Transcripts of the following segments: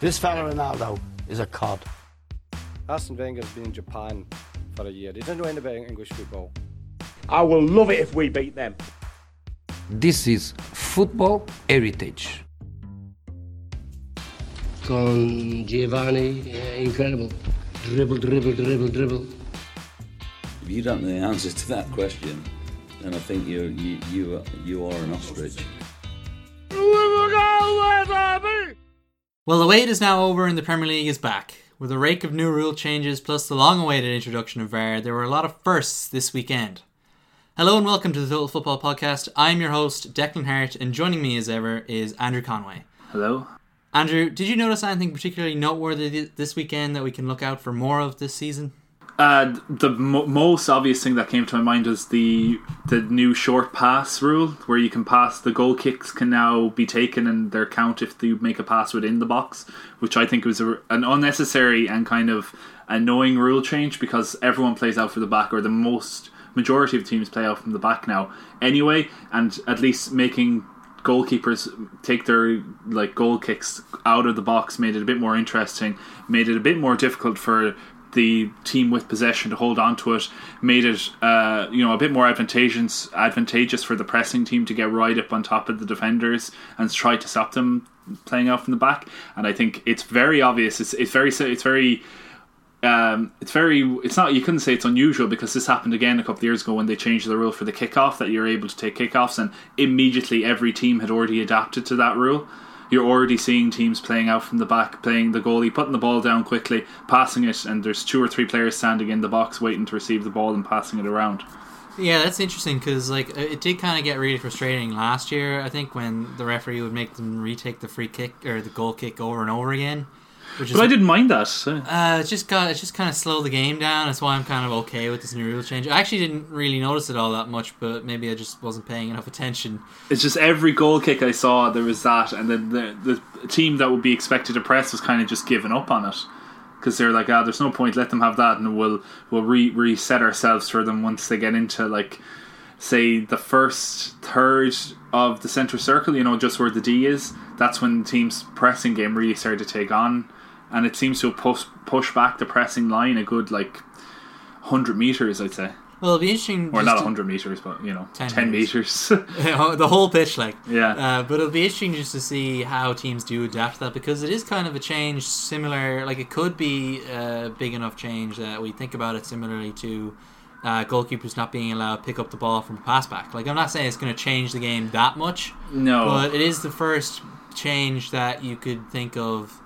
This fella Ronaldo is a cod. Arsene Wenger's been in Japan for a year. He doesn't know anything about English football. I will love it if we beat them. This is football heritage. Con Giovanni, eh, incredible. Dribble, dribble, dribble, dribble. If you don't know the answer to that question, then I think you're, you you you are an ostrich. Well, the wait is now over and the Premier League is back. With a rake of new rule changes plus the long awaited introduction of VAR, there were a lot of firsts this weekend. Hello and welcome to the Total Football Podcast. I'm your host, Declan Hart, and joining me as ever is Andrew Conway. Hello. Andrew, did you notice anything particularly noteworthy this weekend that we can look out for more of this season? Uh, the mo- most obvious thing that came to my mind was the the new short pass rule, where you can pass the goal kicks can now be taken and they're count if you make a pass within the box, which I think was a, an unnecessary and kind of annoying rule change because everyone plays out for the back, or the most majority of teams play out from the back now anyway, and at least making goalkeepers take their like goal kicks out of the box made it a bit more interesting, made it a bit more difficult for the team with possession to hold on to it, made it uh, you know a bit more advantageous advantageous for the pressing team to get right up on top of the defenders and try to stop them playing out from the back. And I think it's very obvious. It's, it's very it's very um, it's very it's not you couldn't say it's unusual because this happened again a couple of years ago when they changed the rule for the kickoff that you're able to take kickoffs and immediately every team had already adapted to that rule you're already seeing teams playing out from the back playing the goalie putting the ball down quickly passing it and there's two or three players standing in the box waiting to receive the ball and passing it around Yeah, that's interesting because like it did kind of get really frustrating last year. I think when the referee would make them retake the free kick or the goal kick over and over again. Which but I didn't mind that Uh, it's just got it's just kind of slowed the game down. That's why I'm kind of okay with this new rule change. I actually didn't really notice it all that much, but maybe I just wasn't paying enough attention. It's just every goal kick I saw, there was that, and then the the team that would be expected to press was kind of just giving up on it because they're like, ah, there's no point. Let them have that, and we'll we'll re- reset ourselves for them once they get into like, say, the first third of the central circle. You know, just where the D is. That's when the team's pressing game really started to take on, and it seems to push push back the pressing line a good like hundred meters, I'd say. Well, it'll be interesting. Or not to- 100 meters, but you know, 10, 10 meters. the whole pitch, like Yeah. Uh, but it'll be interesting just to see how teams do adapt to that because it is kind of a change similar. Like it could be a big enough change that we think about it similarly to uh, goalkeepers not being allowed to pick up the ball from a pass back. Like I'm not saying it's going to change the game that much. No. but it is the first change that you could think of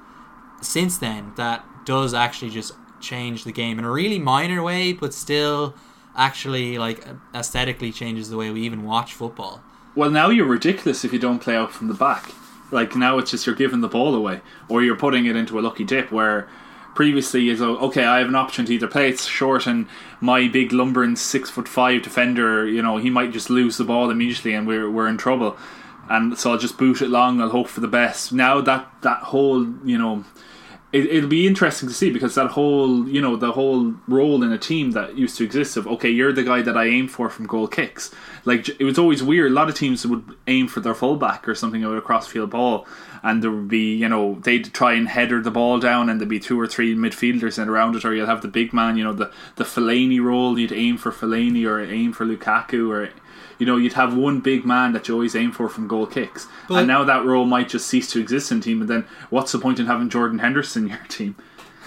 since then that does actually just change the game in a really minor way, but still actually like aesthetically changes the way we even watch football. Well, now you're ridiculous if you don't play out from the back. Like now it's just you're giving the ball away, or you're putting it into a lucky dip. Where previously you oh, go, okay, I have an option to either play it short, and my big lumbering six foot five defender, you know, he might just lose the ball immediately, and we're we're in trouble. And so I'll just boot it long. I'll hope for the best. Now that that whole you know it, it'll be interesting to see because that whole you know the whole role in a team that used to exist of okay you're the guy that I aim for from goal kicks. Like it was always weird. A lot of teams would aim for their fullback or something with a crossfield ball and there would be you know they'd try and header the ball down and there'd be two or three midfielders in around it or you'll have the big man you know the the Fellaini role. You'd aim for Fellaini or aim for Lukaku or you know, you'd have one big man that you always aim for from goal kicks, But- and now that role might just cease to exist in team. And then, what's the point in having Jordan Henderson in your team?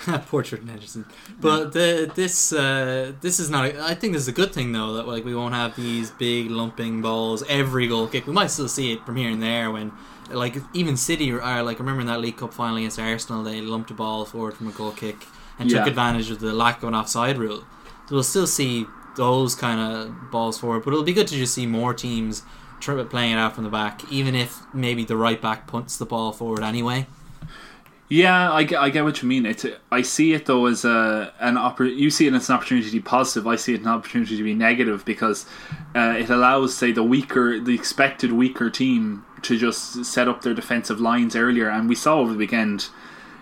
Poor Jordan Henderson. But the, this uh, this is not. A, I think this is a good thing though that like we won't have these big lumping balls every goal kick. We might still see it from here and there when. Like even City are like I remember in that League Cup final against Arsenal, they lumped a ball forward from a goal kick and took advantage of the lack of an offside rule. So we'll still see those kind of balls forward, but it'll be good to just see more teams try playing it out from the back, even if maybe the right back punts the ball forward anyway. Yeah, I get, I get what you mean. It's I see it though as a an oppor- You see it as an opportunity to be positive. I see it as an opportunity to be negative because uh, it allows, say, the weaker, the expected weaker team to just set up their defensive lines earlier. And we saw over the weekend,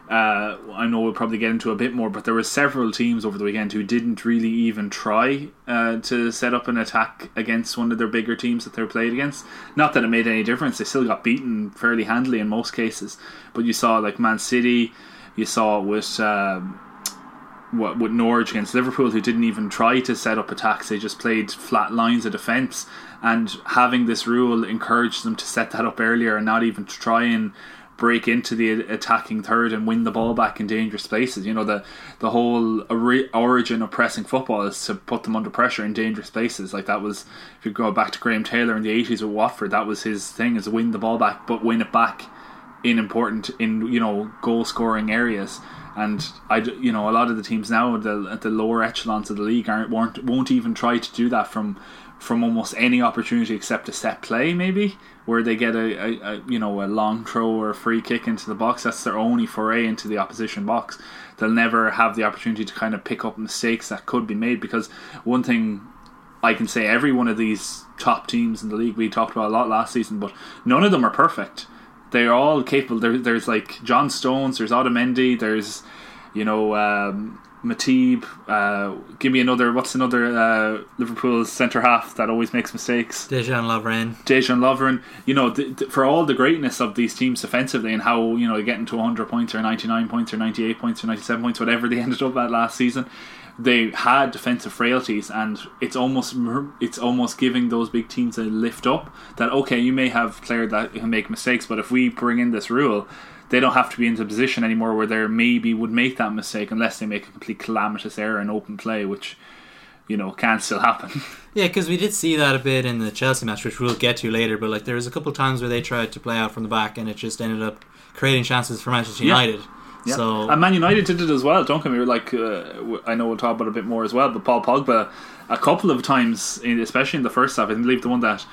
uh, I know we'll probably get into a bit more, but there were several teams over the weekend who didn't really even try uh, to set up an attack against one of their bigger teams that they played against. Not that it made any difference; they still got beaten fairly handily in most cases. But you saw like Man City, you saw it with. Um, what with Norwich against Liverpool, who didn't even try to set up attacks; they just played flat lines of defence. And having this rule encouraged them to set that up earlier and not even to try and break into the attacking third and win the ball back in dangerous places. You know, the the whole origin of pressing football is to put them under pressure in dangerous places. Like that was, if you go back to Graham Taylor in the eighties with Watford, that was his thing: is win the ball back, but win it back in important in you know goal scoring areas. And I, you know, a lot of the teams now at the, at the lower echelons of the league aren't won't won't even try to do that from from almost any opportunity except a set play, maybe where they get a, a, a, you know a long throw or a free kick into the box. That's their only foray into the opposition box. They'll never have the opportunity to kind of pick up mistakes that could be made because one thing I can say every one of these top teams in the league we talked about a lot last season, but none of them are perfect. They're all capable. There, there's like John Stones, there's Otamendi, there's you know um, Matip. Uh, give me another. What's another uh, Liverpool centre half that always makes mistakes? Dejan Lovren. Dejan Lovren. You know, th- th- for all the greatness of these teams offensively and how you know they get into 100 points or 99 points or 98 points or 97 points, whatever they ended up at last season, they had defensive frailties, and it's almost it's almost giving those big teams a lift up. That okay, you may have players that can make mistakes, but if we bring in this rule they don't have to be in a position anymore where they maybe would make that mistake unless they make a complete calamitous error in open play, which you know can still happen. Yeah, because we did see that a bit in the Chelsea match, which we'll get to later. But like, there was a couple times where they tried to play out from the back, and it just ended up creating chances for Manchester. United. Yeah. So and Man United did it as well. Don't get me like uh, I know we'll talk about it a bit more as well. But Paul Pogba, a couple of times, in, especially in the first half, I didn't believe the one that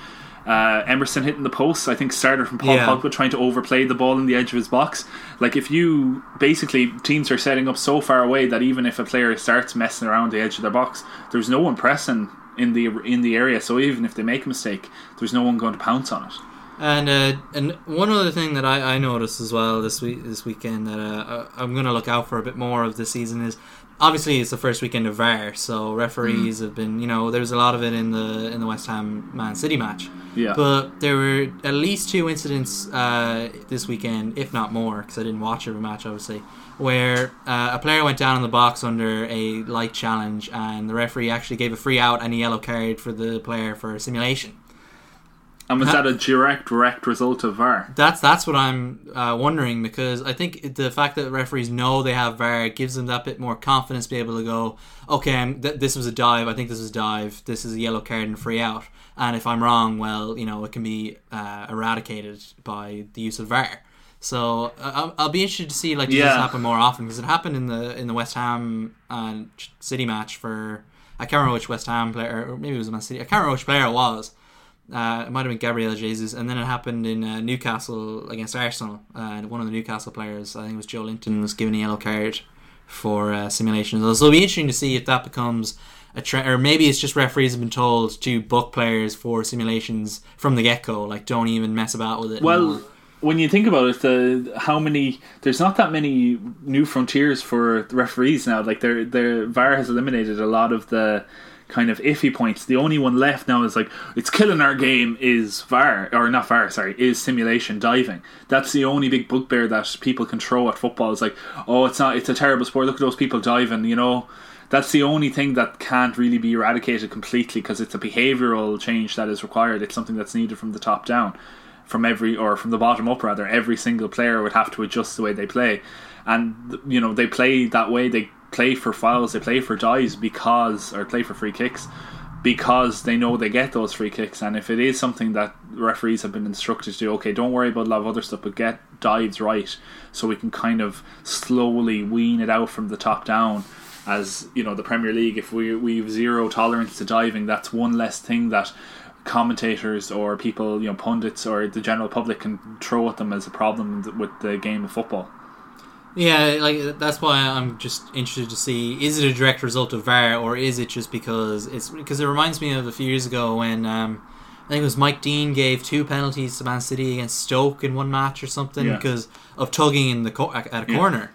uh, Emerson hitting the post, I think started from Paul Yeah. Pogba trying to overplay the ball in the edge of his box. Like if you basically teams are setting up so far away that even if a player starts messing around the edge of their box, there's no one pressing in the in the area. So even if they make a mistake, there's no one going to pounce on it. And uh, and one other thing that I, I noticed as well this week this weekend that uh, I'm going to look out for a bit more of this season is obviously it's the first weekend of VAR, so referees have been you know there's a lot of it in the in the West Ham Man City match. Yeah. But there were at least two incidents uh, this weekend, if not more, because I didn't watch every match obviously, where uh, a player went down in the box under a light challenge, and the referee actually gave a free out and a yellow card for the player for simulation. And was Ha- that a direct direct result of VAR? That's that's what I'm uh, wondering because I think the fact that referees know they have VAR gives them that bit more confidence to be able to go, okay, th- this was a dive. I think this was a dive. This is a yellow card and free out. And if I'm wrong, well, you know, it can be uh, eradicated by the use of VAR. So uh, I'll, be interested to see like does this happen more often because it happened in the in the West Ham and City match for I can't remember which West Ham player or maybe it was Man City. I can't remember which player it was. Uh, it might have been Gabriel Jesus, and then it happened in uh, Newcastle against Arsenal. And one of the Newcastle players, I think it was Joelinton, was given a yellow card for uh, simulation. So it'll be interesting to see if that becomes a trend, or maybe it's just referees have been told to book players for simulations from the get go. Like, don't even mess about with it. Well, anymore. when you think about it, the how many there's not that many new frontiers for referees now. Like their their VAR has eliminated a lot of the kind of iffy points. The only one left now is like it's killing our game is VAR or not VAR, sorry, is simulation diving. That's the only big bugbear that people can throw at football. It's like, oh, it's not, it's a terrible sport. Look at those people diving. You know, that's the only thing that can't really be eradicated completely because it's a behavioural change that is required. It's something that's needed from the top down from every or from the bottom up rather every single player would have to adjust the way they play and you know they play that way they play for fouls they play for dives because or play for free kicks because they know they get those free kicks. And if it is something that referees have been instructed to do okay don't worry about a lot of other stuff but get dives right so we can kind of slowly wean it out from the top down. As you know the Premier League if we we have zero tolerance to diving that's one less thing that commentators or people you know pundits or the general public can throw at them as a problem with the game of football Yeah, like that's why I'm just interested to see is it a direct result of VAR or is it just because it's because it reminds me of a few years ago when um, I think it was Mike Dean gave two penalties to Man City against Stoke in one match or something Yeah. because of tugging in the co- at a Yeah. corner.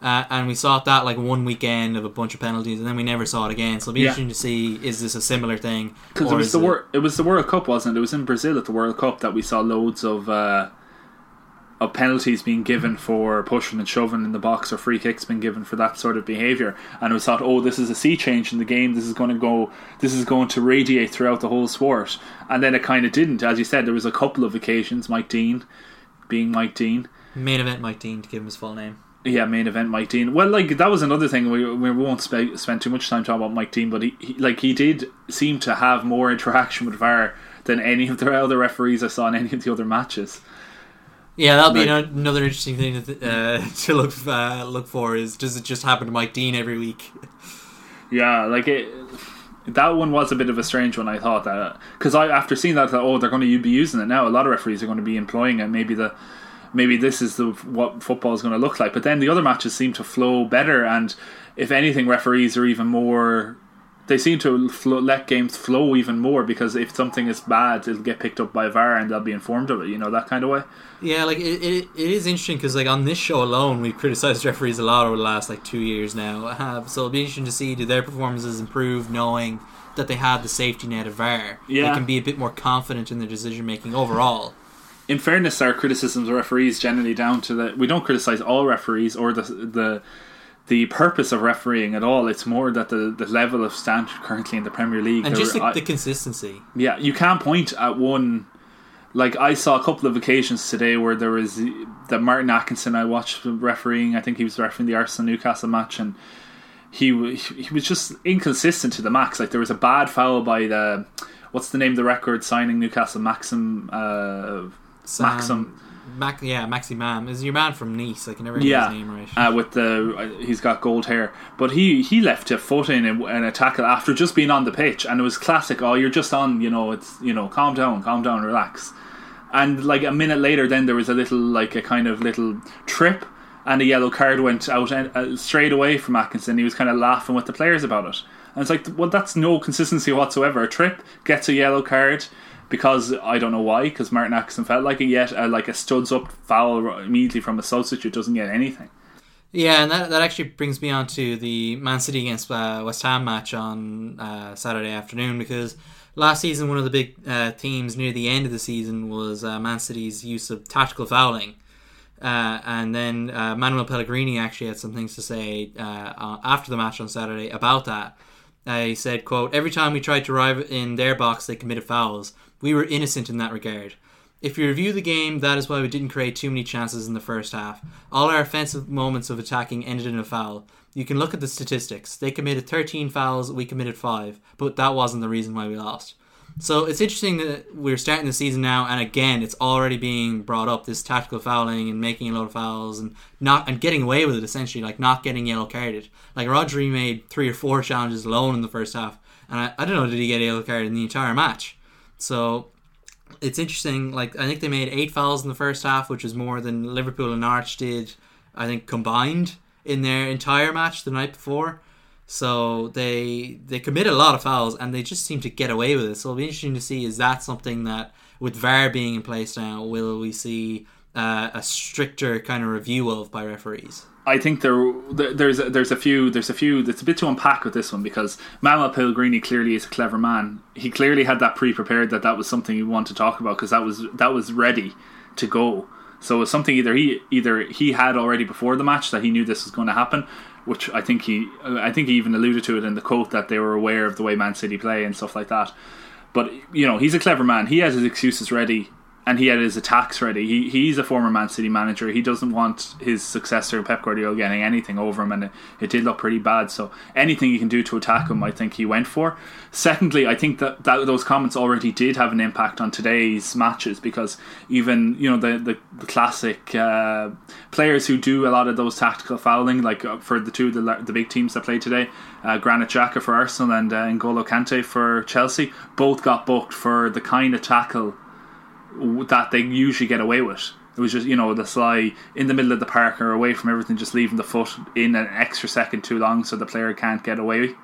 Uh, and we saw that like one weekend of a bunch of penalties, and then we never saw it again. So it'll be Yeah. interesting to see is this a similar thing? Because it was the wor- it was the World Cup, wasn't it? It was in Brazil at the World Cup that we saw loads of uh, of penalties being given for pushing and shoving in the box, or free kicks being given for that sort of behaviour. And it was thought, oh, this is a sea change in the game. This is going to go. This is going to radiate throughout the whole sport. And then it kind of didn't. As you said, there was a couple of occasions. Mike Dean, being Mike Dean. Main event Mike Dean to give him his full name. Yeah, main event Mike Dean. Well, like that was another thing. We, we won't spe- spend too much time talking about Mike Dean, but he, he like he did seem to have more interaction with VAR than any of the other referees I saw in any of the other matches. Yeah, that'll be Like- another interesting thing to, th- uh, to look uh, look for. Is does it just happen to Mike Dean every week? Yeah, like it. That one was a bit of a strange one. I thought that because I after seeing that, I thought, oh, they're going to be using it now. A lot of referees are going to be employing it. Maybe the maybe this is the what football is going to look like. But then the other matches seem to flow better, and if anything, referees are even more. They seem to flow, let games flow even more because if something is bad, it'll get picked up by VAR and they'll be informed of it. You know that kind of way. Yeah, like it, it, it is interesting because like on this show alone, we've criticized referees a lot over the last like two years now. Uh, so it'll be interesting to see do their performances improve, knowing that they have the safety net of VAR. Yeah. they can be a bit more confident in their decision making overall. in fairness, our criticisms of referees generally down to that we don't criticize all referees or the the the purpose of refereeing at all. It's more that the, the level of standard currently in the Premier League. And just the, I- the consistency. yeah, you can't point at one. Like I saw a couple of occasions today where there was that Martin Atkinson I watched refereeing. I think he was refereeing the Arsenal Newcastle match, and he he was just inconsistent to the max. Like there was a bad foul by the what's the name of the record signing Newcastle Maxim uh, Sam- Maxim. Mac, yeah, Maximin is your man from Nice. I can never get yeah, his name right. uh, with the uh, he's got gold hair, but he he left a foot in in in a tackle after just being on the pitch, and it was classic. Oh, you're just on, you know, it's you know, calm down, calm down, relax. And like a minute later, then there was a little like a kind of little trip, and a yellow card went out and, uh, straight away from Atkinson. He was kind of laughing with the players about it, and it's like, well, that's no consistency whatsoever. A trip gets a yellow card. Because I don't know why, because Martin Atkinson felt like it. Yet, uh, like a studs up foul immediately from a substitute doesn't get anything. Yeah, and that, that actually brings me on to the Man City against uh, West Ham match on uh, Saturday afternoon because last season one of the big uh, themes near the end of the season was uh, Man City's use of tactical fouling. Uh, and then uh, Manuel Pellegrini actually had some things to say after the match on Saturday about that. He said, "quote Every time we tried to arrive in their box, they committed fouls. We were innocent in that regard. If you review the game, that is why we didn't create too many chances in the first half. All our offensive moments of attacking ended in a foul. You can look at the statistics. They committed 13 fouls, we committed 5, but that wasn't the reason why we lost. So it's interesting that we're starting the season now, and again, it's already being brought up this tactical fouling and making a lot of fouls and not and getting away with it essentially, like not getting yellow carded. Like Rodri made three or four challenges alone in the first half, and I, I don't know did he get yellow card in the entire match. So it's interesting. Like I think they made eight fouls in the first half, which is more than Liverpool and Arch did. I think combined in their entire match the night before. So they they commit a lot of fouls and they just seem to get away with it. So it'll be interesting to see is that something that with VAR being in place now, will we see uh, a stricter kind of review of by referees? I think there, there there's a, there's a few there's a few that's a bit to unpack with this one because Manuel Pellegrini clearly is a clever man. He clearly had that pre-prepared that that was something he wanted to talk about because that was that was ready to go. So it was something either he either he had already before the match that he knew this was going to happen, which I think he I think he even alluded to it in the quote that they were aware of the way Man City play and stuff like that. But you know he's a clever man. He has his excuses ready and he had his attacks ready. He he's a former Man City manager. He doesn't want his successor Pep Guardiola getting anything over him, and it, it did look pretty bad. So anything he can do to attack him, I think he went for. Secondly, I think that, that those comments already did have an impact on today's matches because even you know the the, the classic uh, players who do a lot of those tactical fouling, like uh, for the two of the the big teams that played today, uh, Granit Xhaka for Arsenal and uh, N'Golo Kante for Chelsea, both got booked for the kind of tackle that they usually get away with. It was just you know the sly in the middle of the park or away from everything, just leaving the foot in an extra second too long, so the player can't get away.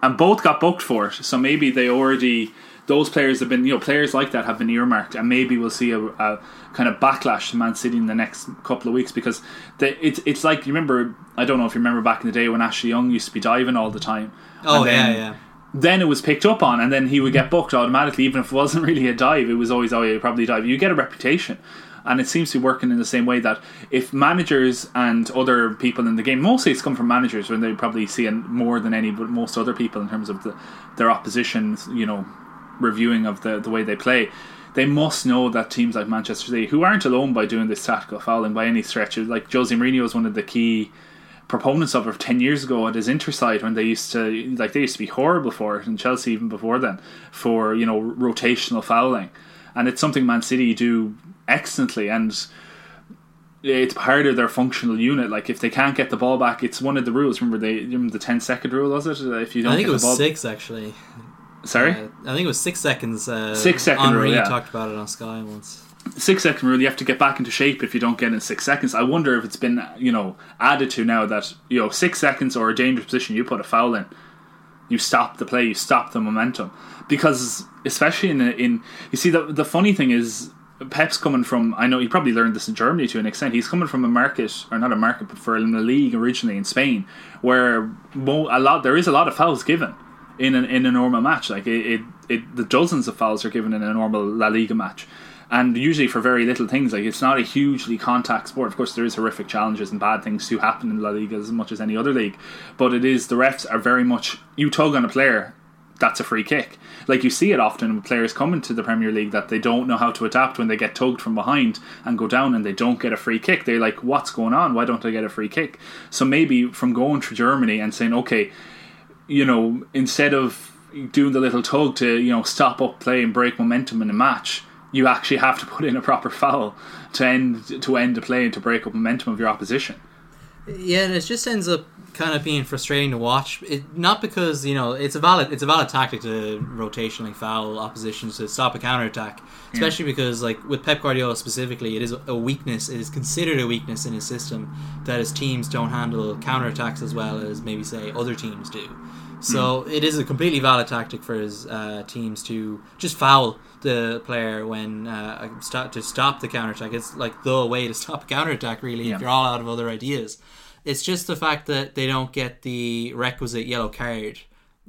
And both got booked for it, so maybe they already those players have been, you know, players like that have been earmarked, and maybe we'll see a, a kind of backlash to Man City in the next couple of weeks because they, it's it's like you remember. I don't know if you remember back in the day when Ashley Young used to be diving all the time. Oh yeah, yeah. Then it was picked up on, and then he would get mm. booked automatically, even if it wasn't really a dive. It was always, oh, yeah, probably dive. You get a reputation. And it seems to be working in the same way that if managers and other people in the game, mostly it's come from managers when they probably see it more than any, but most other people in terms of the, their opposition, you know, reviewing of the, the way they play, they must know that teams like Manchester City, who aren't alone by doing this tactical fouling by any stretch, like Jose Mourinho is one of the key proponents of it 10 years ago at his interside when they used to like they used to be horrible for it and Chelsea even before then for you know rotational fouling and it's something Man City do excellently and it's part of their functional unit like if they can't get the ball back it's one of the rules remember they remember the 10 second rule was it if you don't I think it was the six actually. sorry Uh, I think it was six seconds. Uh, Six second Henry rule, yeah. talked about it on Sky once. Six second rule you have to get back into shape if you don't get in six seconds. I wonder if it's been you know added to now that you know six seconds or a dangerous position you put a foul in you stop the play you stop the momentum. Because especially in in you see the the funny thing is Pep's coming from I know he probably learned this in Germany to an extent he's coming from a market or not a market but for the league originally in Spain where mo- a lot there is a lot of fouls given in an, in a normal match. Like it, it, it the dozens of fouls are given in a normal La Liga match and usually for very little things like it's not a hugely contact sport. Of course there is horrific challenges and bad things do happen in La Liga as much as any other league. But it is the refs are very much you tug on a player that's a free kick. Like you see it often with players coming to the Premier League that they don't know how to adapt when they get tugged from behind and go down and they don't get a free kick. They're like what's going on? Why don't I get a free kick? So maybe from going to Germany and saying okay you know, instead of doing the little tug to, you know, stop up play and break momentum in a match, you actually have to put in a proper foul to end to end the play and to break up momentum of your opposition. Yeah, and it just ends up kind of being frustrating to watch. It, not because you know it's a valid it's a valid tactic to rotationally foul oppositions to stop a counter attack, especially because like with Pep Guardiola specifically, it is a weakness. It is considered a weakness in his system that his teams don't handle counter attacks as well as maybe say other teams do. So it is a completely valid tactic for his uh, teams to just foul the player when uh, to stop the counter attack. It's like the way to stop a counter attack, really. If you're all out of other ideas, it's just the fact that they don't get the requisite yellow card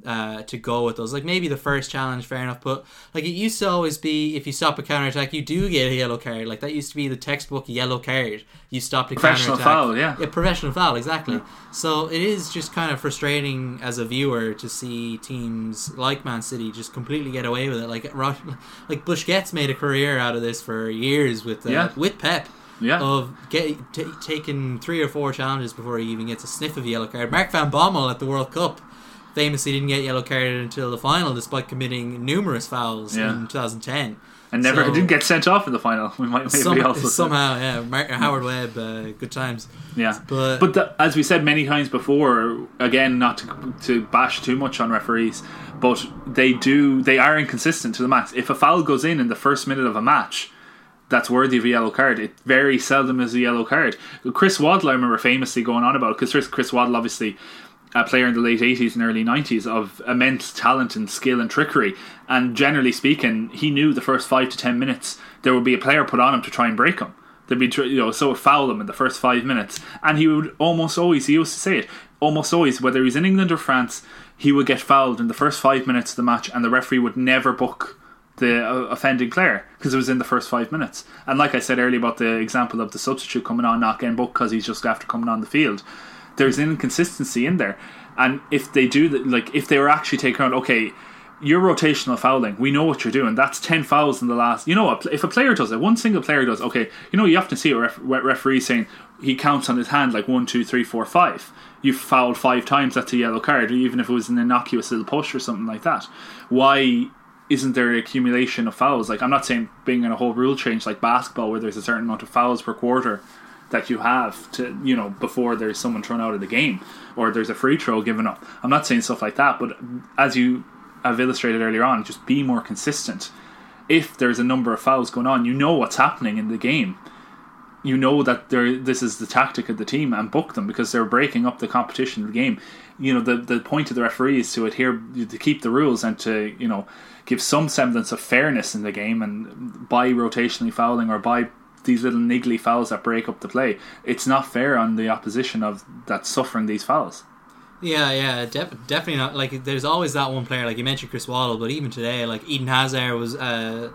uh, to go with those. Like maybe the first challenge, fair enough, but like it used to always be if you stop a counter attack, you do get a yellow card. Like that used to be the textbook yellow card. You stopped a Professional counter attack. Professional foul, yeah. Yeah, professional foul, exactly. So it is just kind of frustrating as a viewer to see teams like Man City just completely get away with it. Like like Busquets made a career out of this for years with uh, Yeah. with Pep. Yeah. Of get, t- taking three or four challenges before he even gets a sniff of a yellow card. Mark Van Bommel at the World Cup famously didn't get yellow carded until the final, despite committing numerous fouls Yeah. in 2010. And never So- didn't get sent off in the final. We might maybe Some- also somehow, yeah. Mark, Howard Webb, uh, good times. Yeah, But- but the, as we said many times before, again, not to, to bash too much on referees, but they do they are inconsistent to the max. If a foul goes in in the first minute of a match, that's worthy of a yellow card. It very seldom is a yellow card. Chris Waddle, I remember famously going on about because Chris Waddle, obviously a player in the late 80s and early 90s of immense talent and skill and trickery. And generally speaking, he knew the first five to ten minutes there would be a player put on him to try and break him. There'd be, you know, so foul him in the first five minutes. And he would almost always, he used to say it, almost always, whether he's in England or France, he would get fouled in the first five minutes of the match and the referee would never book the uh, offending player because it was in the first five minutes. And like I said earlier about the example of the substitute coming on, not getting booked because he's just after coming on the field, there's inconsistency in there. And if they do that, like if they were actually taking on, okay, you're rotational fouling. We know what you're doing. That's ten fouls in the last. You know what? If a player does it, one single player does. Okay, you know you often see a ref- referee saying he counts on his hand like one, two, three, four, five. You've fouled five times. That's a yellow card, even if it was an innocuous little push or something like that. Why isn't there an accumulation of fouls? Like I'm not saying being in a whole rule change like basketball where there's a certain amount of fouls per quarter that you have to you know before there's someone thrown out of the game or there's a free throw given up. I'm not saying stuff like that, but as you have illustrated earlier on, just be more consistent. If there's a number of fouls going on, you know what's happening in the game. you know that they're, this is the tactic of the team and book them because they're breaking up the competition of the game. You know, the the point of the referee is to adhere to keep the rules and to you know give some semblance of fairness in the game and by rotationally fouling or by these little niggly fouls that break up the play. It's not fair on the opposition of that's suffering these fouls. Yeah, yeah, def- definitely not. Like, there's always that one player. Like you mentioned, Chris Waddle, but even today, like Eden Hazard was uh,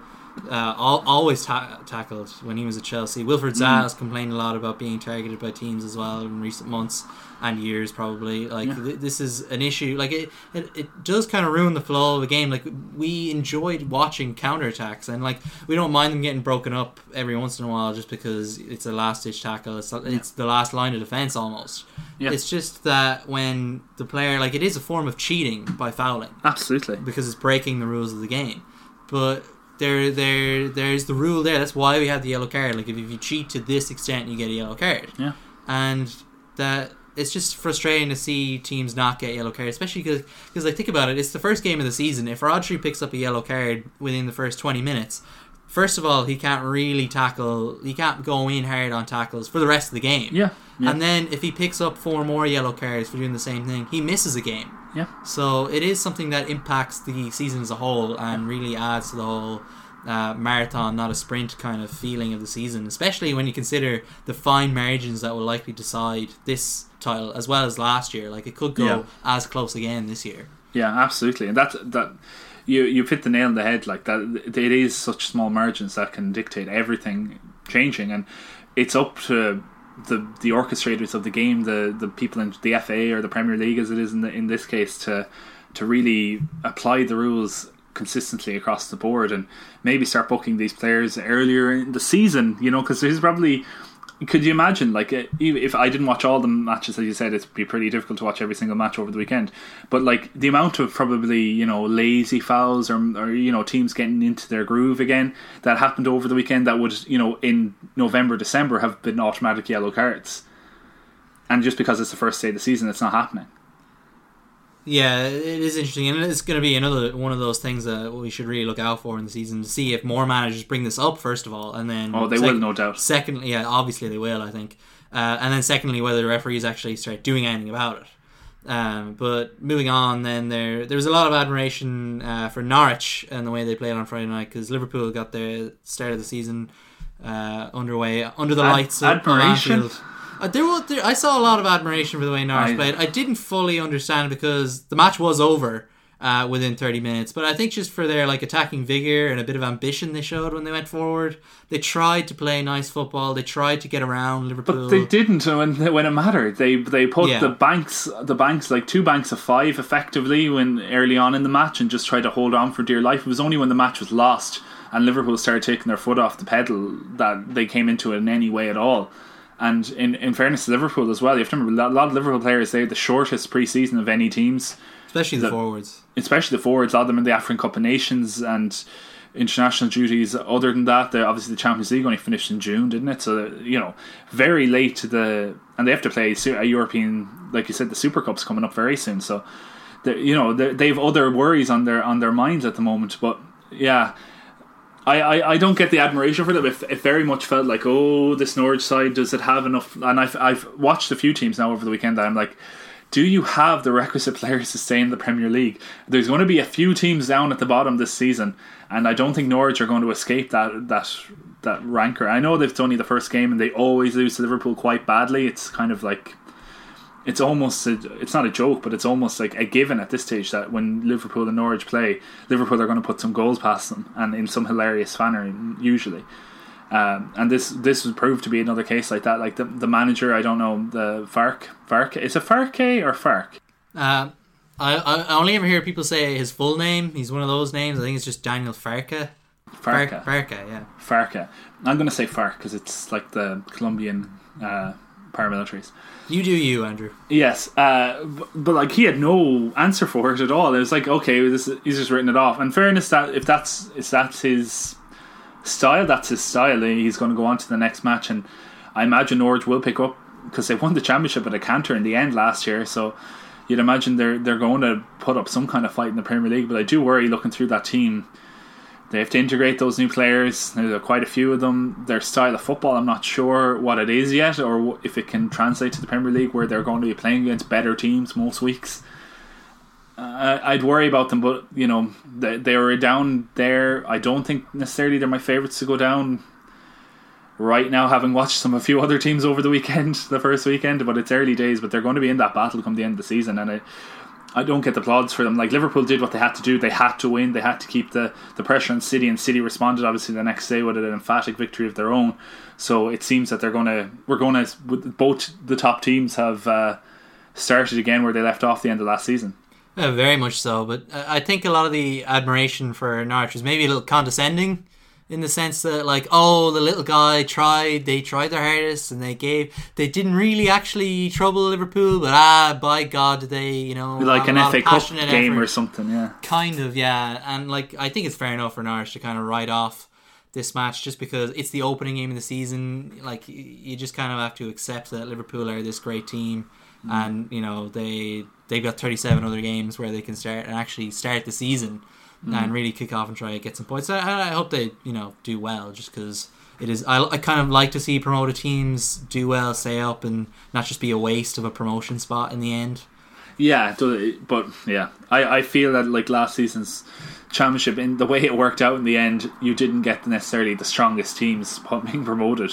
uh, al- always ta- tackled when he was at Chelsea. Wilfried Zaha has complained a lot about being targeted by teams as well in recent months and years, probably. Like th- this is an issue. Like it, it, it does kind of ruin the flow of the game. Like we enjoyed watching counterattacks, and like we don't mind them getting broken up every once in a while, just because it's a last ditch tackle. It's it's the last line of defense almost. Yeah. It's just that when the player like it is a form of cheating by fouling Absolutely. because it's breaking the rules of the game. But there, there, there's the rule there. That's why we have the yellow card. Like if, if you cheat to this extent, you get a yellow card. Yeah. And that it's just frustrating to see teams not get yellow cards, especially because like think about it, it's the first game of the season. If Rodri picks up a yellow card within the first twenty minutes. First of all, he can't really tackle. He can't go in hard on tackles for the rest of the game. Yeah. Yeah. And then if he picks up four more yellow cards for doing the same thing, he misses a game. yeah. So it is something that impacts the season as a whole and really adds to the whole uh, marathon, not a sprint kind of feeling of the season, especially when you consider the fine margins that will likely decide this title as well as last year. Like it could go Yeah. as close again this year. Yeah, absolutely, and that that you you hit the nail on the head. Like that, it is such small margins that can dictate everything changing, and it's up to the the orchestrators of the game, the the people in the FA or the Premier League, as it is in the, in this case, to to really apply the rules consistently across the board, and maybe start booking these players earlier in the season. You know, because there's probably could you imagine, like, uh, if I didn't watch all the matches, as you said, it'd be pretty difficult to watch every single match over the weekend. But like the amount of probably you know lazy fouls or or you know teams getting into their groove again that happened over the weekend that would you know in November December have been automatic yellow cards, and just because it's the first day of the season, it's not happening. Yeah, it is interesting, and it's going to be another one of those things that we should really look out for in the season to see if more managers bring this up first of all, and then Oh, they sec- will, no doubt. Secondly, yeah, obviously they will. I think, uh, and then secondly, whether the referees actually start doing anything about it. Um, but moving on, then there there was a lot of admiration uh, for Norwich and the way they played on Friday night because Liverpool got their start of the season uh, underway under the Ad- lights of of admiration? Anfield. Uh, there was, there, I saw a lot of admiration for the way Norwich I- played. I didn't fully understand because the match was over uh, within 30 minutes, but I think just for their like attacking vigor and a bit of ambition they showed when they went forward, they tried to play nice football. They tried to get around Liverpool. But they didn't when when it mattered. They they put Yeah. the banks the banks like two banks of five effectively when early on in the match and just tried to hold on for dear life. It was only when the match was lost and Liverpool started taking their foot off the pedal that they came into it in any way at all. And in, in fairness to Liverpool as well, you have to remember a lot of Liverpool players they had the shortest preseason of any teams especially the the- forwards. especially the forwards, a lot of them in the African Cup of Nations and international duties. Other than that, the obviously the Champions League only finished in June, didn't it? So you know, very late to the and they have to play a European, like you said, the Super Cup's coming up very soon. So, they you know, they've other worries on their on their minds at the moment. But yeah. I, I, I don't get the admiration for them. It, it very much felt like, oh, this Norwich side, does it have enough? And I've, I've watched a few teams now over the weekend that I'm like, do you have the requisite players to stay in the Premier League? There's going to be a few teams down at the bottom this season, and I don't think Norwich are going to escape that that that rancor. I know they've only the first game, and they always lose to Liverpool quite badly. It's kind of like it's almost a, it's not a joke, but it's almost like a given at this stage that when Liverpool and Norwich play, Liverpool are going to put some goals past them, and in some hilarious manner usually. Um, and this this would prove to be another case like that. Like the the manager, I don't know the Fark Fark is it Farke or Fark? Uh, I, I I only ever hear people say his full name. He's one of those names. I think it's just Daniel Farke. Farke. Farke, yeah. Farke. I'm going to say Fark because it's like the Colombian uh, paramilitaries. You do you, Andrew. Yes, uh, but, but like he had no answer for it at all. It was like, okay, this he's just written it off. And fairness, that if that's if that's his style, that's his style. He's going to go on to the next match, and I imagine Norwich will pick up because they won the championship at a canter in the end last year. So you'd imagine they're they're going to put up some kind of fight in the Premier League. But I do worry looking through that team. They have to integrate those new players. There are quite a few of them. Their style of football, I'm not sure what it is yet, or if it can translate to the Premier League, where they're going to be playing against better teams most weeks. Uh, I'd worry about them, but you know they, they were down there. I don't think necessarily they're my favourites to go down right now. Having watched some a few other teams over the weekend, the first weekend, but it's early days. But they're going to be in that battle come the end of the season, and I, I don't get the applause for them. Like Liverpool did what they had to do. They had to win. They had to keep the, the pressure on City, and City responded obviously the next day with an emphatic victory of their own. So it seems that they're to we're to both the top teams have uh, started again where they left off the end of last season. Very much so. But I think a lot of the admiration for Norwich maybe a little condescending in the sense that like oh the little guy tried they tried their hardest and they gave they didn't really actually trouble Liverpool but ah by God they you know like an FA Cup game effort. or something. Yeah, kind of yeah and like I think it's fair enough for Norwich to kind of write off this match just because it's the opening game of the season like you just kind of have to accept that Liverpool are this great team and you know they they've got 37 other games where they can start and actually start the season and really kick off and try to get some points. I, I hope they you know do well just because it is. I, I kind of like to see promoted teams do well, stay up, and not just be a waste of a promotion spot in the end. yeah, but yeah, I, I feel that like last season's championship in the way it worked out in the end, you didn't get necessarily the strongest teams being promoted.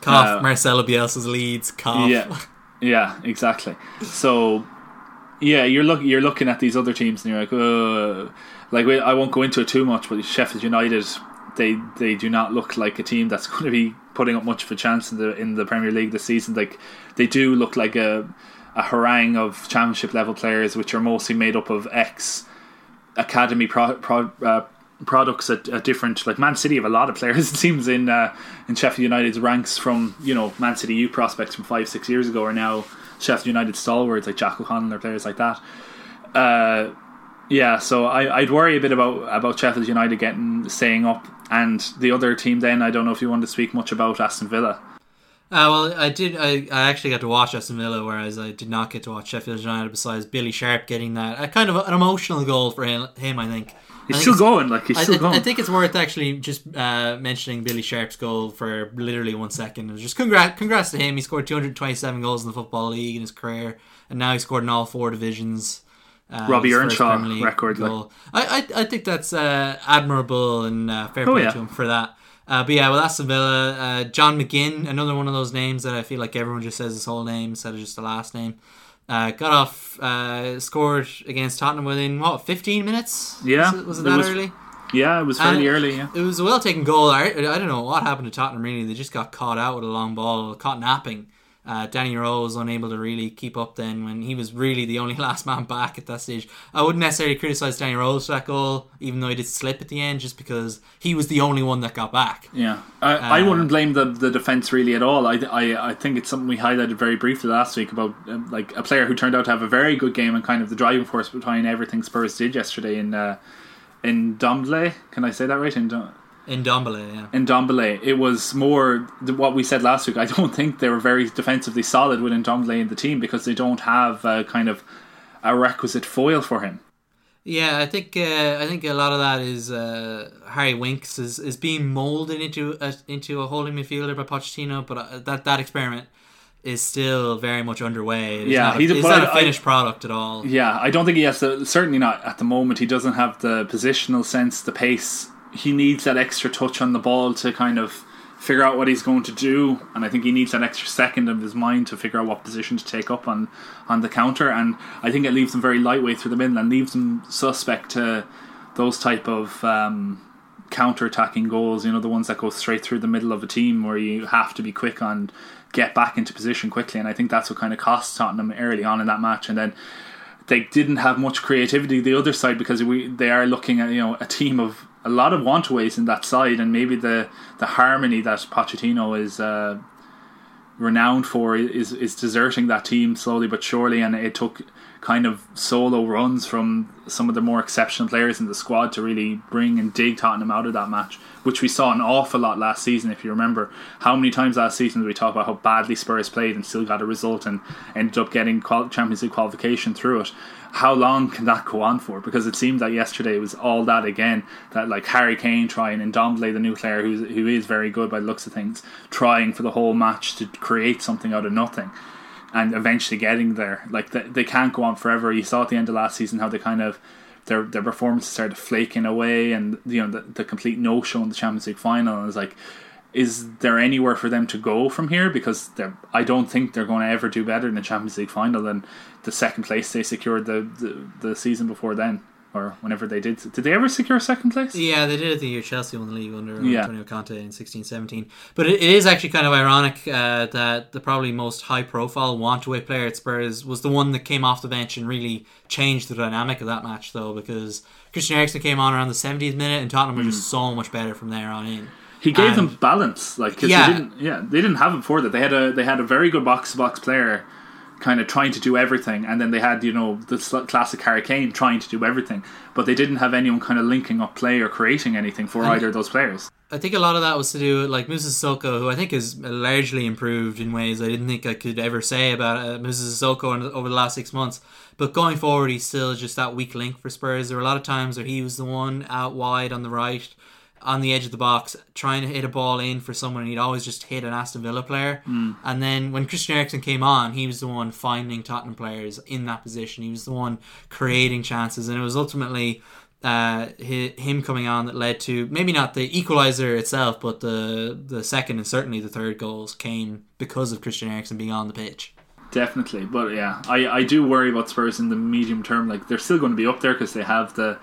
Cough, Uh, Marcelo Bielsa's Leeds. Cough. Yeah, yeah, exactly. So, yeah, you're look you're looking at these other teams and you're like, uh, like we, I won't go into it too much, but Sheffield United, they they do not look like a team that's going to be putting up much of a chance in the in the Premier League this season. Like they do look like a a harangue of Championship level players, which are mostly made up of ex academy pro, pro, uh, products at, at different like Man City have a lot of players it seems in uh, in Sheffield United's ranks from you know Man City youth prospects from five six years ago are now Sheffield United stalwarts like Jack O'Connell or players like that uh, yeah so I, I'd worry a bit about about Sheffield United getting staying up and the other team then I don't know if you want to speak much about Aston Villa Uh, well, I did. I, I actually got to watch Aston Villa, whereas I did not get to watch Sheffield United. Besides Billy Sharp getting that, a kind of an emotional goal for him. him I think. he's I think still going like he's I, still going I think it's worth actually just uh, mentioning Billy Sharp's goal for literally one second. Just congrats, congrats to him. He scored 227 goals in the football league in his career, and now he scored in all four divisions. Uh, Robbie Earnshaw record, like. goal. I, I I think that's uh, admirable and uh, fair Oh, play yeah. to him for that. Uh, but yeah, well, Aston Villa, uh, John McGinn, another one of those names that I feel like everyone just says his whole name instead of just the last name. Uh, got off, uh, scored against Tottenham within what 15 minutes? Yeah, was it, was it it that was- early? yeah it was fairly And early yeah It was a well taken goal. I, I don't know what happened to Tottenham really. They just got caught out with a long ball, caught napping. Uh, Danny Rose was unable to really keep up then when he was really the only last man back at that stage. I wouldn't necessarily criticise Danny Rose for that goal, even though he did slip at the end, just because he was the only one that got back. Yeah, I, I Uh, wouldn't blame the the defense really at all. I, I, I think it's something we highlighted very briefly last week about um, like a player who turned out to have a very good game and kind of the driving force behind everything Spurs did yesterday in uh, in Dombele. Can I say that right? In Dom- In Dombele, yeah. in Dombele, it was more th- what we said last week. I don't think they were very defensively solid within Dombele in the team because they don't have uh, kind of a requisite foil for him. Yeah, I think uh, I think a lot of that is uh, Harry Winks is, is being molded into a, into a holding midfielder by Pochettino, but uh, that that experiment is still very much underway. It's Yeah, not a, he's- it's not I- a finished product at all. Yeah, I don't think he has the certainly not at the moment. He doesn't have the positional sense, the pace. He needs that extra touch on the ball to kind of figure out what he's going to do, and I think he needs that extra second of his mind to figure out what position to take up on on the counter. And I think it leaves him very lightweight through the middle and leaves him suspect to those type of um, counter attacking goals. You know, the ones that go straight through the middle of a team where you have to be quick on get back into position quickly. And I think that's what kind of cost Tottenham early on in that match, and then they didn't have much creativity the other side because we they are looking at you know a team of a lot of wantaways in that side and maybe the the harmony that Pochettino is uh, renowned for is is deserting that team slowly but surely, and it took kind of solo runs from some of the more exceptional players in the squad to really bring and dig Tottenham out of that match, which we saw an awful lot last season. If you remember, how many times last season we talk about how badly Spurs played and still got a result and ended up getting Champions League qualification through it? How long can that go on for? Because it seemed that yesterday was all that again. That like Harry Kane trying and Ndombele, the new player who's who is very good by looks of things, trying for the whole match to create something out of nothing and eventually getting there. Like they, they can't go on forever. You saw at the end of last season how they kind of their their performances started flaking away, and you know the, the complete no show in the Champions League final. And it's like, is there anywhere for them to go from here? Because they're, I don't think they're going to ever do better in the Champions League final than the second place they secured the the, the season before then. Or whenever they did, did they ever secure second place? Yeah, they did it the year Chelsea won the league under Yeah. Antonio Conte in 16-17. But it, it is actually kind of ironic uh, that the probably most high-profile want-away player at Spurs was the one that came off the bench and really changed the dynamic of that match, though, because Christian Eriksen came on around the 70th minute and Tottenham were just so much better from there on in. He gave And- them balance, like Yeah. they didn't, yeah, they didn't have it before that. They had a they had a very good box to box player, kind of trying to do everything, and then they had you know the classic Hurricane trying to do everything, but they didn't have anyone kind of linking up play or creating anything for either of those players. I think a lot of that was to do with like Musa Sissoko, who I think is largely improved in ways I didn't think I could ever say about uh, Musa Sissoko over the last six months. But going forward, he's still just that weak link for Spurs. There were a lot of times where he was the one out wide on the right, on the edge of the box, trying to hit a ball in for someone, and he'd always just hit an Aston Villa player. And then when Christian Eriksen came on, he was the one finding Tottenham players in that position. He was the one creating chances, and it was ultimately uh, him coming on that led to maybe not the equalizer itself, but the the second and certainly the third goals came because of Christian Eriksen being on the pitch. Definitely, but yeah, I, I do worry about Spurs in the medium term. Like they're still going to be up there because they have the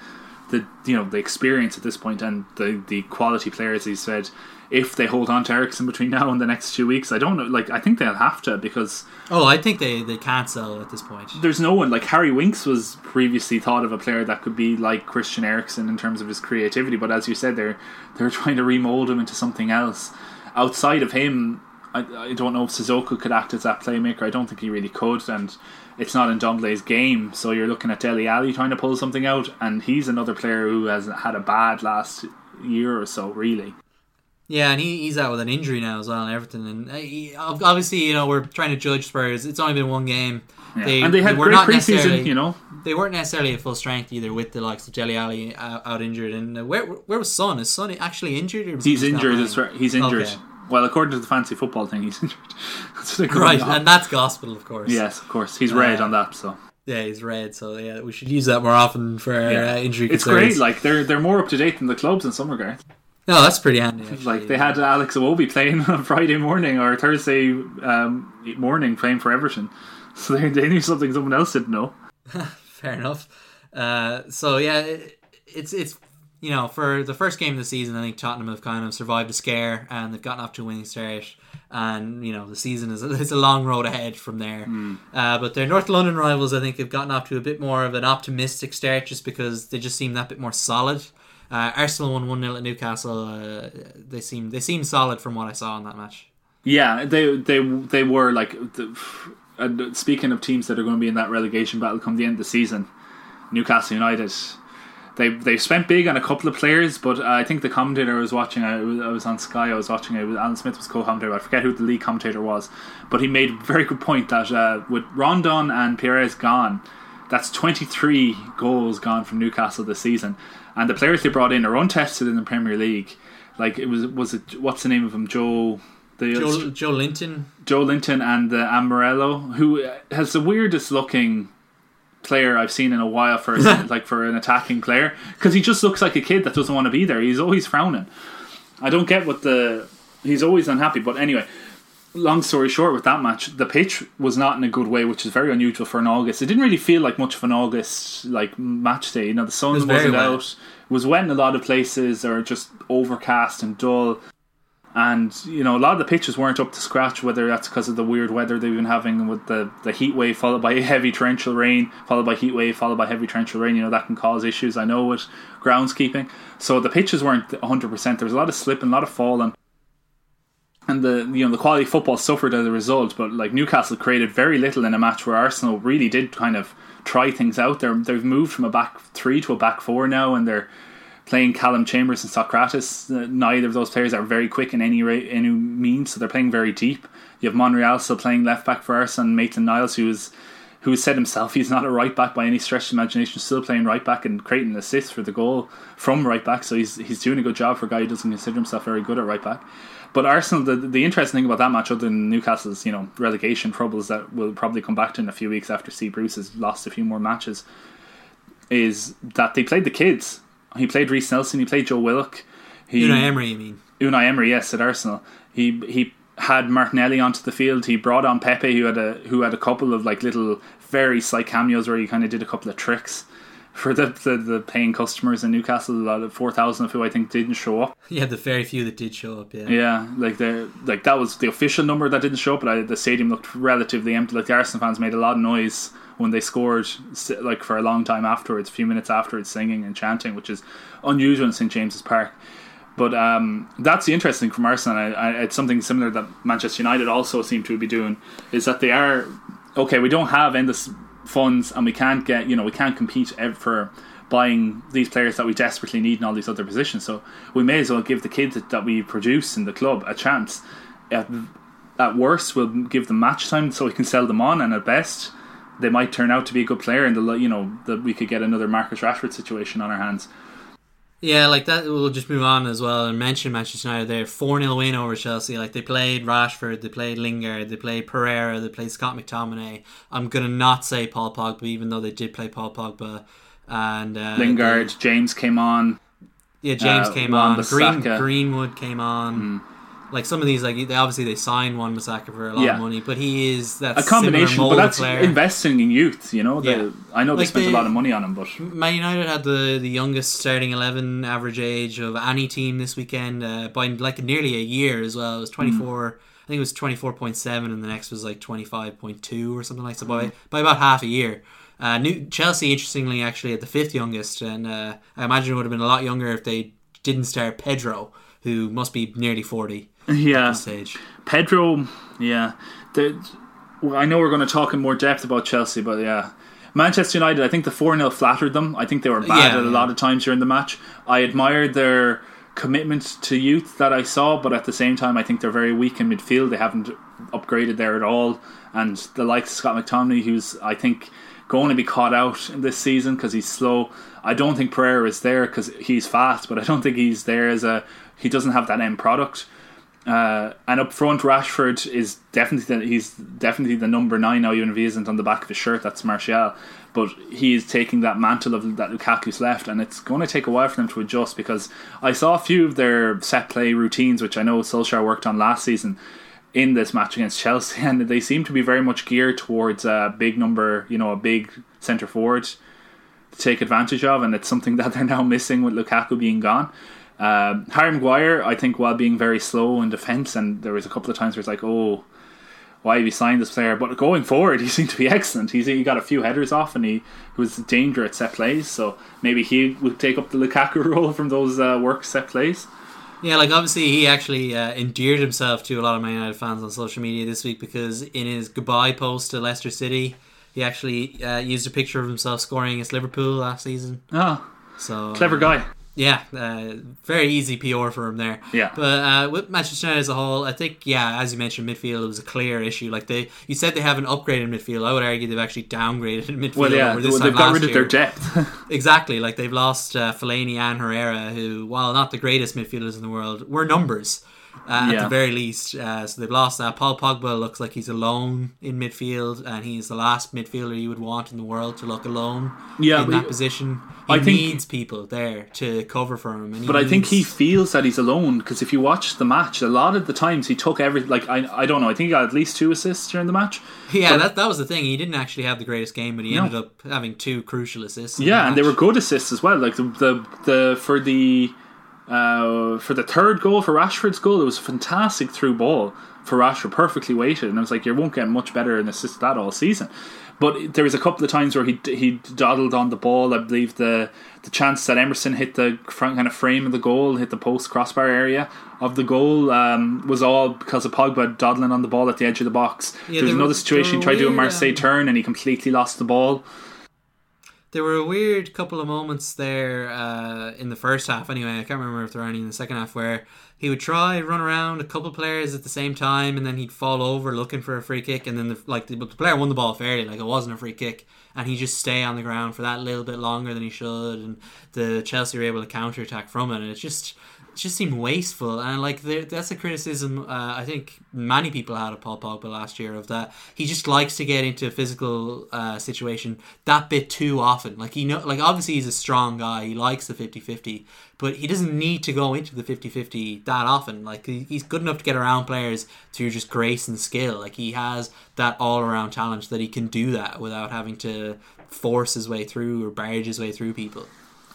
the you know the experience at this point and the the quality players. He said if they hold on to Eriksen between now and the next two weeks, I don't know. Like I think they'll have to because Oh, I think they, they can't sell at this point. there's no one like Harry Winks was previously thought of a player that could be like Christian Eriksen in terms of his creativity, but as you said, they're they're trying to remold him into something else. Outside of him, I, I don't know if Sissoko could act as that playmaker. I don't think he really could, and it's not in Ndombele's game. So you're looking at Dele Alli trying to pull something out, and he's another player who has had a bad last year or so, really. Yeah, and he, he's out with an injury now as well and everything. And uh, he, obviously, you know, we're trying to judge Spurs. It's only been one game. Yeah. and they had were great not preseason, you know. They weren't necessarily at full strength either with the likes of Dele Alli out, out injured. And uh, where where was Son? Is Son actually injured? Or He's injured. far, he's injured. Okay. Well, according to the fancy football thing, he's injured. That's Right, on. and that's gospel, of course. Yes, of course. He's red Uh, on that, so Yeah, he's red, so yeah, we should use that more often for yeah. uh, injury It's concerns. great. Like they're they're more up to date than the clubs in some regards. no, that's pretty handy. Actually. Like they had Alex Iwobi playing on Friday morning or Thursday um, morning playing for Everton, so they, they knew something someone else didn't know. Fair enough. Uh, so yeah, it, it's it's you know for the first game of the season, I think Tottenham have kind of survived a scare and they've gotten off to a winning start. And you know the season is it's a long road ahead from there. Uh, but their North London rivals, I think, have gotten off to a bit more of an optimistic start, just because they just seem that bit more solid. Uh, Arsenal won one 0 at Newcastle. Uh, they seem they seem solid from what I saw in that match. Yeah, they they they were like. The, and speaking of teams that are going to be in that relegation battle come the end of the season, Newcastle United. They they spent big on a couple of players, but I think the commentator I was watching, I was, I was on Sky, I was watching it. Alan Smith was co-commentator. I forget who the lead commentator was, but he made a very good point that uh, with Rondon and Perez gone, that's 23 goals gone from Newcastle this season, and the players they brought in are untested in the Premier League. Like it was was it what's the name of him Joe. The Joe, Joelinton, Joe Linton and uh, Amorello, who has the weirdest looking player I've seen in a while for like for an attacking player because he just looks like a kid that doesn't want to be there. He's always frowning. I don't get what the he's always unhappy. But anyway, long story short, with that match, the pitch was not in a good way, which is very unusual for an August. It didn't really feel like much of an August like match day. You know, the sun was wasn't out. It was wet in a lot of places, or just overcast and dull. And you know, a lot of the pitches weren't up to scratch. Whether that's because of the weird weather they've been having with the the heat wave followed by heavy torrential rain, followed by heat wave, followed by heavy torrential rain. You know that can cause issues. I know with groundskeeping. So the pitches weren't 100. percent There was a lot of slipping, a lot of falling. and the you know the quality of football suffered as a result. But like Newcastle created very little in a match where Arsenal really did kind of try things out. They're they've moved from a back three to a back four now, and they're playing Callum Chambers and Sokratis. Uh, neither of those players are very quick in any ra- any means, so they're playing very deep. You have Monreal still playing left back for us, and Maitland Niles, who is who said himself he's not a right back by any stretch of imagination, still playing right back and creating an assist for the goal from right back. So he's he's doing a good job for a guy who doesn't consider himself very good at right back. But Arsenal, the, the interesting thing about that match, other than Newcastle's you know relegation troubles that we'll probably come back to in a few weeks after C Bruce has lost a few more matches, is that they played the kids. He played Reiss Nelson, he played Joe Willock. He, Unai Emery, you mean? Unai Emery, yes, at Arsenal. He he had Martinelli onto the field. He brought on Pepe, who had a who had a couple of like little very slight cameos where he kind of did a couple of tricks for the the, the paying customers in Newcastle. A lot of four thousand of who I think didn't show up. Yeah, the very few that did show up. Yeah, Yeah, like the like that was the official number that didn't show up, but I, the stadium looked relatively empty. Like the Arsenal fans made a lot of noise when they scored, like for a long time afterwards, a few minutes afterwards, singing and chanting, which is unusual in St James's Park. But um, that's the interesting from Arsenal. I, I, it's something similar that Manchester United also seem to be doing is that they are okay. We don't have endless funds, and we can't get you know we can't compete for buying these players that we desperately need in all these other positions. So we may as well give the kids that, that we produce in the club a chance. At, at worst, we'll give them match time so we can sell them on, and at best, they might turn out to be a good player, and the you know that we could get another Marcus Rashford situation on our hands. Yeah, like that. We'll just move on as well and mention Manchester United. There, four 0 win over Chelsea. Like they played Rashford, they played Lingard, they played Pereira, they played Scott McTominay. I'm gonna not say Paul Pogba, even though they did play Paul Pogba and uh, Lingard, James came on. Yeah, James Uh, came on. Green, Greenwood came on. Like some of these, like they obviously they signed Wan-Bissaka for a lot Yeah. of money, but he is that A combination, but that's player. investing in youth. You know, the, Yeah. I know they Like spent they- a lot of money on him, but Man United had the, the youngest starting eleven average age of any team this weekend uh, by like nearly a year as well. It was twenty four. I think it was twenty four point seven, and the next was like twenty five point two or something like that. So by by about half a year. Uh, New Chelsea, interestingly, actually at the fifth youngest, and uh, I imagine it would have been a lot younger if they didn't start Pedro, who must be nearly forty yeah, this stage. Pedro, yeah. Well, I know we're going to talk in more depth about Chelsea, but yeah. Manchester United, I think the 4 0 flattered them. I think they were bad Yeah, at a yeah. lot of times during the match. I admired their commitment to youth that I saw, but at the same time, I think they're very weak in midfield. They haven't upgraded there at all. And the likes of Scott McTominay, who's, I think, going to be caught out in this season because he's slow. I don't think Pereira is there because he's fast, but I don't think he's there as a. He doesn't have that end product. Uh, and up front, Rashford is definitely the, he's definitely the number nine now, even if he isn't on the back of his shirt. That's Martial, but he is taking that mantle of that Lukaku's left, and it's going to take a while for them to adjust because I saw a few of their set play routines, which I know Solskjaer worked on last season in this match against Chelsea, and they seem to be very much geared towards a big number, you know, a big centre forward to take advantage of, and it's something that they're now missing with Lukaku being gone. Um, Harry Maguire, I think, while being very slow in defence, and there was a couple of times where it's like, oh, why have you signed this player? But going forward, he seemed to be excellent. He's he got a few headers off, and he, was a danger at set plays. So maybe he would take up the Lukaku role from those uh, work set plays. Yeah, like obviously he actually uh, endeared himself to a lot of Man United fans on social media this week because in his goodbye post to Leicester City, he actually uh, used a picture of himself scoring against Liverpool last season. Oh, So clever guy. Yeah, uh, very easy PR for him there. Yeah. But uh, with Manchester United as a whole, I think yeah, as you mentioned, midfield it was a clear issue. Like they, you said they haven't upgraded midfield. I would argue they've actually downgraded in midfield. Well, yeah, over this well, they've got rid of year. their depth. Exactly, like they've lost uh, Fellaini and Herrera, who, while not the greatest midfielders in the world, were numbers uh, at the very least. Uh, so they've lost that. Paul Pogba looks like he's alone in midfield, and he's the last midfielder you would want in the world to look alone Yeah, in that position. He I think- needs people there to cover for him. And he But I think he feels that he's alone because if you watch the match, a lot of the times he took every like I I don't know. I think he got at least two assists during the match. Yeah, But- that, that was the thing. He didn't actually have the greatest game, but he No. ended up having two crucial assists. Yeah, and they were good assists as well. Like the the, the for the uh, for the third goal for Rashford's goal. It was a fantastic through ball for Rashford, perfectly weighted, and I was like, you won't get much better an assist that all season. But there was a couple of times where he he dawdled on the ball. I believe the the chance that Emerson hit the front kind of frame of the goal, hit the post crossbar area of the goal, um, was all because of Pogba dawdling on the ball at the edge of the box. Yeah, there was another situation he tried to do a Marseille um, turn and he completely lost the ball. There were a weird couple of moments there uh, in the first half. Anyway, I can't remember if there were any in the second half where he would try run around a couple players at the same time, and then he'd fall over looking for a free kick, and then the, like the, the player won the ball fairly, like it wasn't a free kick, and he just stay on the ground for that little bit longer than he should, and the Chelsea were able to counter attack from it, and it's just just seemed wasteful, and like that's a criticism uh, I think many people had of Paul Pogba last year of that he just likes to get into a physical uh, situation that bit too often. Like he know, like obviously he's a strong guy, he likes the 50-50, but he doesn't need to go into the 50-50 that often. Like he's good enough to get around players through just grace and skill. Like he has that all around talent that he can do that without having to force his way through or barge his way through people.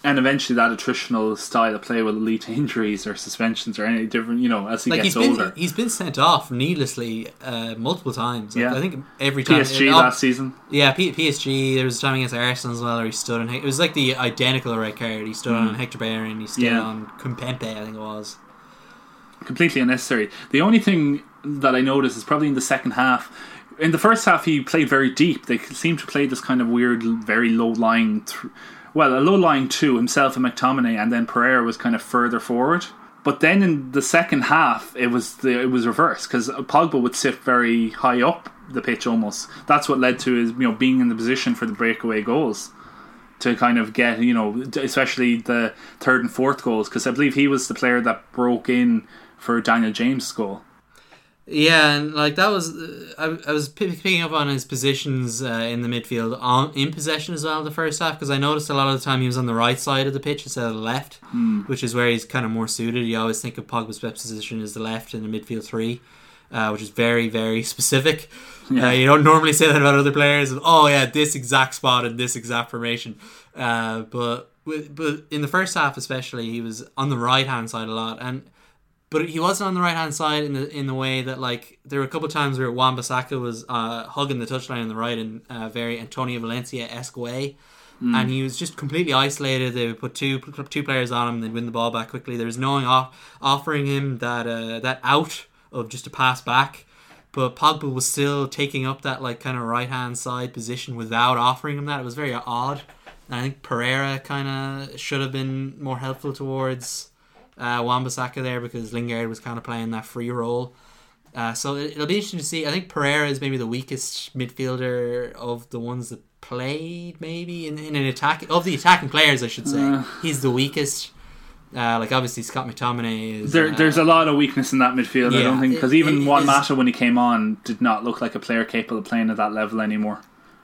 And eventually, that attritional style of play will lead to injuries or suspensions or any different, you know, as he like gets he's been older. he's been sent off needlessly uh, multiple times. Like, Yeah. I think every time PSG uh, last season. Yeah, P- PSG. There was a time against Arsenal as well where he stood on. It was like the identical red card. He stood on Hector Bellerin. He stood Mm. Yeah. on Kimpembe. I think it was. completely unnecessary. The only thing that I noticed is probably in the second half. In the first half, he played very deep. They seemed to play this kind of weird, very low lying. Th- well, a low lying two himself and McTominay, and then Pereira was kind of further forward. But then in the second half, it was the it was reversed because Pogba would sit very high up the pitch almost. That's what led to his you know being in the position for the breakaway goals to kind of get you know especially the third and fourth goals because I believe he was the player that broke in for Daniel James' goal. Yeah, and like that was, uh, I, I was p- picking up on his positions uh, in the midfield on in possession as well the first half because I noticed a lot of the time he was on the right side of the pitch instead of the left, which is where he's kind of more suited. You always think of Pogba's best position as the left in the midfield three, uh, which is very very specific. Uh, you don't normally say that about other players. Oh yeah, this exact spot and this exact formation, uh, but with, but in the first half especially, he was on the right hand side a lot and but he wasn't on the right hand side in the in the way that like there were a couple of times where Wan Bissaka was uh, hugging the touchline on the right in a very Antonio Valencia esque way, and he was just completely isolated. They would put two two players on him, they'd win the ball back quickly. There was no one off, offering him that uh, that out of just a pass back. But Pogba was still taking up that like kind of right hand side position without offering him that. It was very odd. And I think Pereira kind of should have been more helpful towards uh, Wan-Bissaka there because Lingard was kind of playing that free role. Uh, so it, it'll be interesting to see. I think Pereira is maybe the weakest midfielder of the ones that played, maybe in, in an attack of the attacking players, I should say. Uh. He's the weakest. Uh, like obviously Scott McTominay is. There, uh, there's a lot of weakness in that midfield. I don't think because even Juan Mata when he came on did not look like a player capable of playing at that level anymore.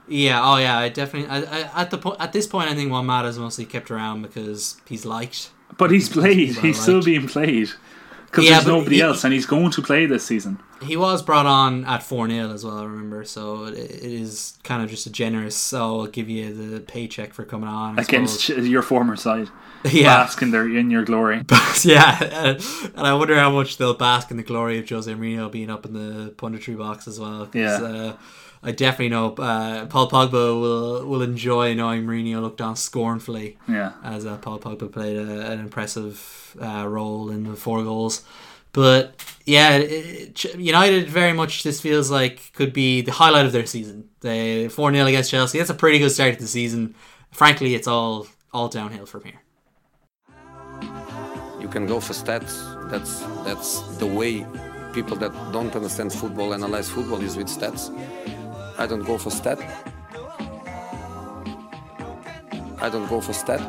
Yeah, oh yeah, I definitely. I, I, at the po- at this point, I think Juan Mata is mostly kept around because he's liked. But he's played. well He's still being played because Yeah, there's nobody he- else, and he's going to play this season. He was brought on at 4 0 as well, I remember. So it, it is kind of just a generous, so I'll give you the paycheck for coming on. I against suppose. your former side. Yeah. bask in their in your glory. yeah, and I wonder how much they'll bask in the glory of Jose Mourinho being up in the punditry box as well. Yeah. uh, I definitely know uh, Paul Pogba will will enjoy knowing Mourinho looked on scornfully Yeah, as uh, Paul Pogba played a, an impressive uh, role in the four goals. But yeah, it, it- United very much this feels like could be the highlight of their season. They four 0 against Chelsea. That's a pretty good start to the season. Frankly, it's all all downhill from here. You can go for stats. That's that's the way people that don't understand football analyze football is with stats. I don't go for stat. I don't go for stat.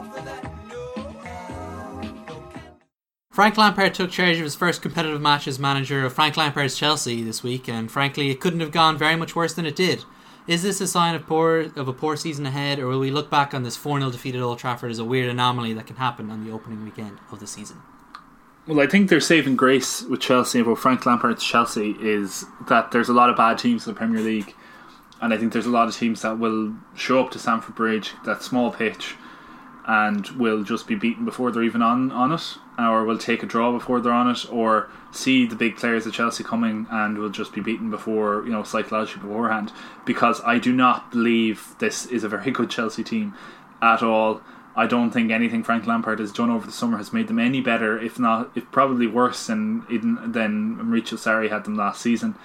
Frank Lampard took charge of his first competitive match as manager of Frank Lampard's Chelsea this week, and frankly, it couldn't have gone very much worse than it did. Is this a sign of poor of a poor season ahead, or will we look back on this 4 0 defeat at Old Trafford as a weird anomaly that can happen on the opening weekend of the season? Well, I think their saving grace with Chelsea about Frank Lampard's Chelsea is that there's a lot of bad teams in the Premier League, and I think there's a lot of teams that will show up to Stamford Bridge, that small pitch, and will just be beaten before they're even on on it. or will take a draw before they're on it, or see the big players at Chelsea coming and will just be beaten before you know psychologically beforehand. Because I do not believe this is a very good Chelsea team at all. I don't think anything Frank Lampard has done over the summer has made them any better, if not, if probably worse than than Maurizio Sarri had them last season.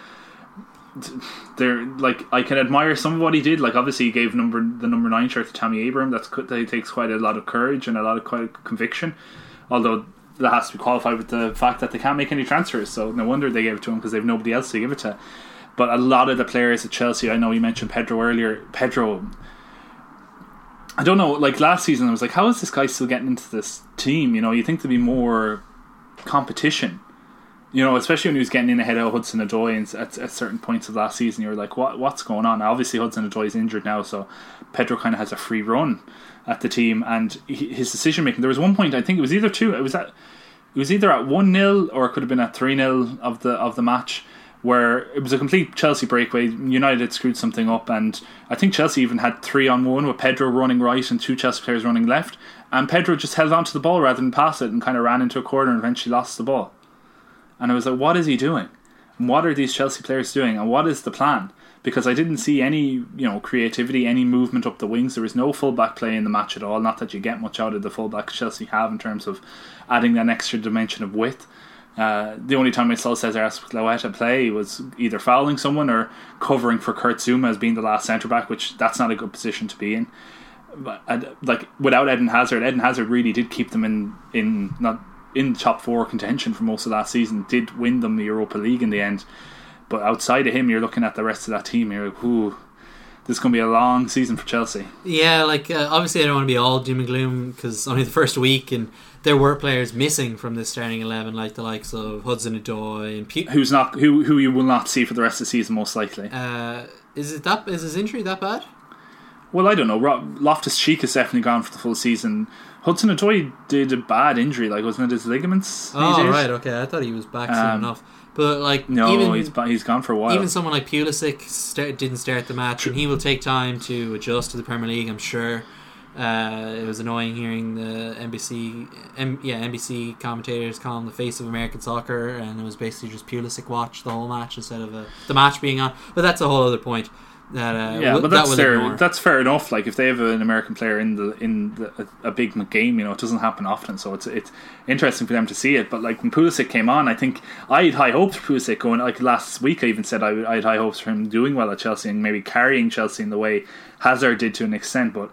They're like I can admire some of what he did. Like obviously he gave number the number nine shirt to Tammy Abraham. That's that takes quite a lot of courage and a lot of quite conviction. Although that has to be qualified with the fact that they can't make any transfers. So no wonder they gave it to him because they've nobody else to give it to. But a lot of the players at Chelsea, I know you mentioned Pedro earlier. Pedro, I don't know. Like last season, I was like, how is this guy still getting into this team? You know, you think there'd be more competition. You know, especially when he was getting in ahead of Hudson Odoi at, at certain points of last season, you were like, "What? What's going on?" Obviously, Hudson Odoi is injured now, so Pedro kind of has a free run at the team, and he, his decision making. There was one point, I think it was either two. It was at, it was either at one 0 or it could have been at three 0 of the of the match, where it was a complete Chelsea breakaway. United had screwed something up, and I think Chelsea even had three on one with Pedro running right and two Chelsea players running left, and Pedro just held on to the ball rather than pass it and kind of ran into a corner and eventually lost the ball. And I was like, what is he doing? And what are these Chelsea players doing? And what is the plan? Because I didn't see any, you know, creativity, any movement up the wings. There was no fullback play in the match at all. Not that you get much out of the fullback Chelsea have in terms of adding that extra dimension of width. Uh, the only time I saw Cesar Azpilicueta play was either fouling someone or covering for Kurt Zouma as being the last centre back, which that's not a good position to be in. But uh, like without Eden Hazard, Eden Hazard really did keep them in in not in top four contention for most of last season. Did win them the Europa League in the end, but outside of him, you're looking at the rest of that team. You're like, ooh, this is going to be a long season for Chelsea. Yeah, like uh, obviously I don't want to be all doom and gloom because only the first week and there were players missing from the starting eleven, like the likes of Hudson Odoi and Pe- who's not who who you will not see for the rest of the season most likely. Uh, is it that is his injury that bad? Well, I don't know. Loftus Cheek is definitely gone for the full season. Hudson Odoi did a bad injury, like wasn't it his ligaments? Oh right, okay. I thought he was back soon um, enough. But like, no, even, he's he's gone for a while. Even someone like Pulisic start, didn't start the match, True. and he will take time to adjust to the Premier League. I'm sure. Uh, it was annoying hearing the NBC, M, yeah, NBC commentators call him the face of American soccer, and it was basically just Pulisic watch the whole match instead of a, the match being on. But that's a whole other point. That, uh, yeah, but that's that fair. That's fair enough. Like if they have an American player in the in the, a, a, big game, you know, it doesn't happen often. So it's it's interesting for them to see it. But like when Pulisic came on, I think I had high hopes for Pulisic going. Like last week, I even said I, I had high hopes for him doing well at Chelsea and maybe carrying Chelsea in the way Hazard did to an extent. But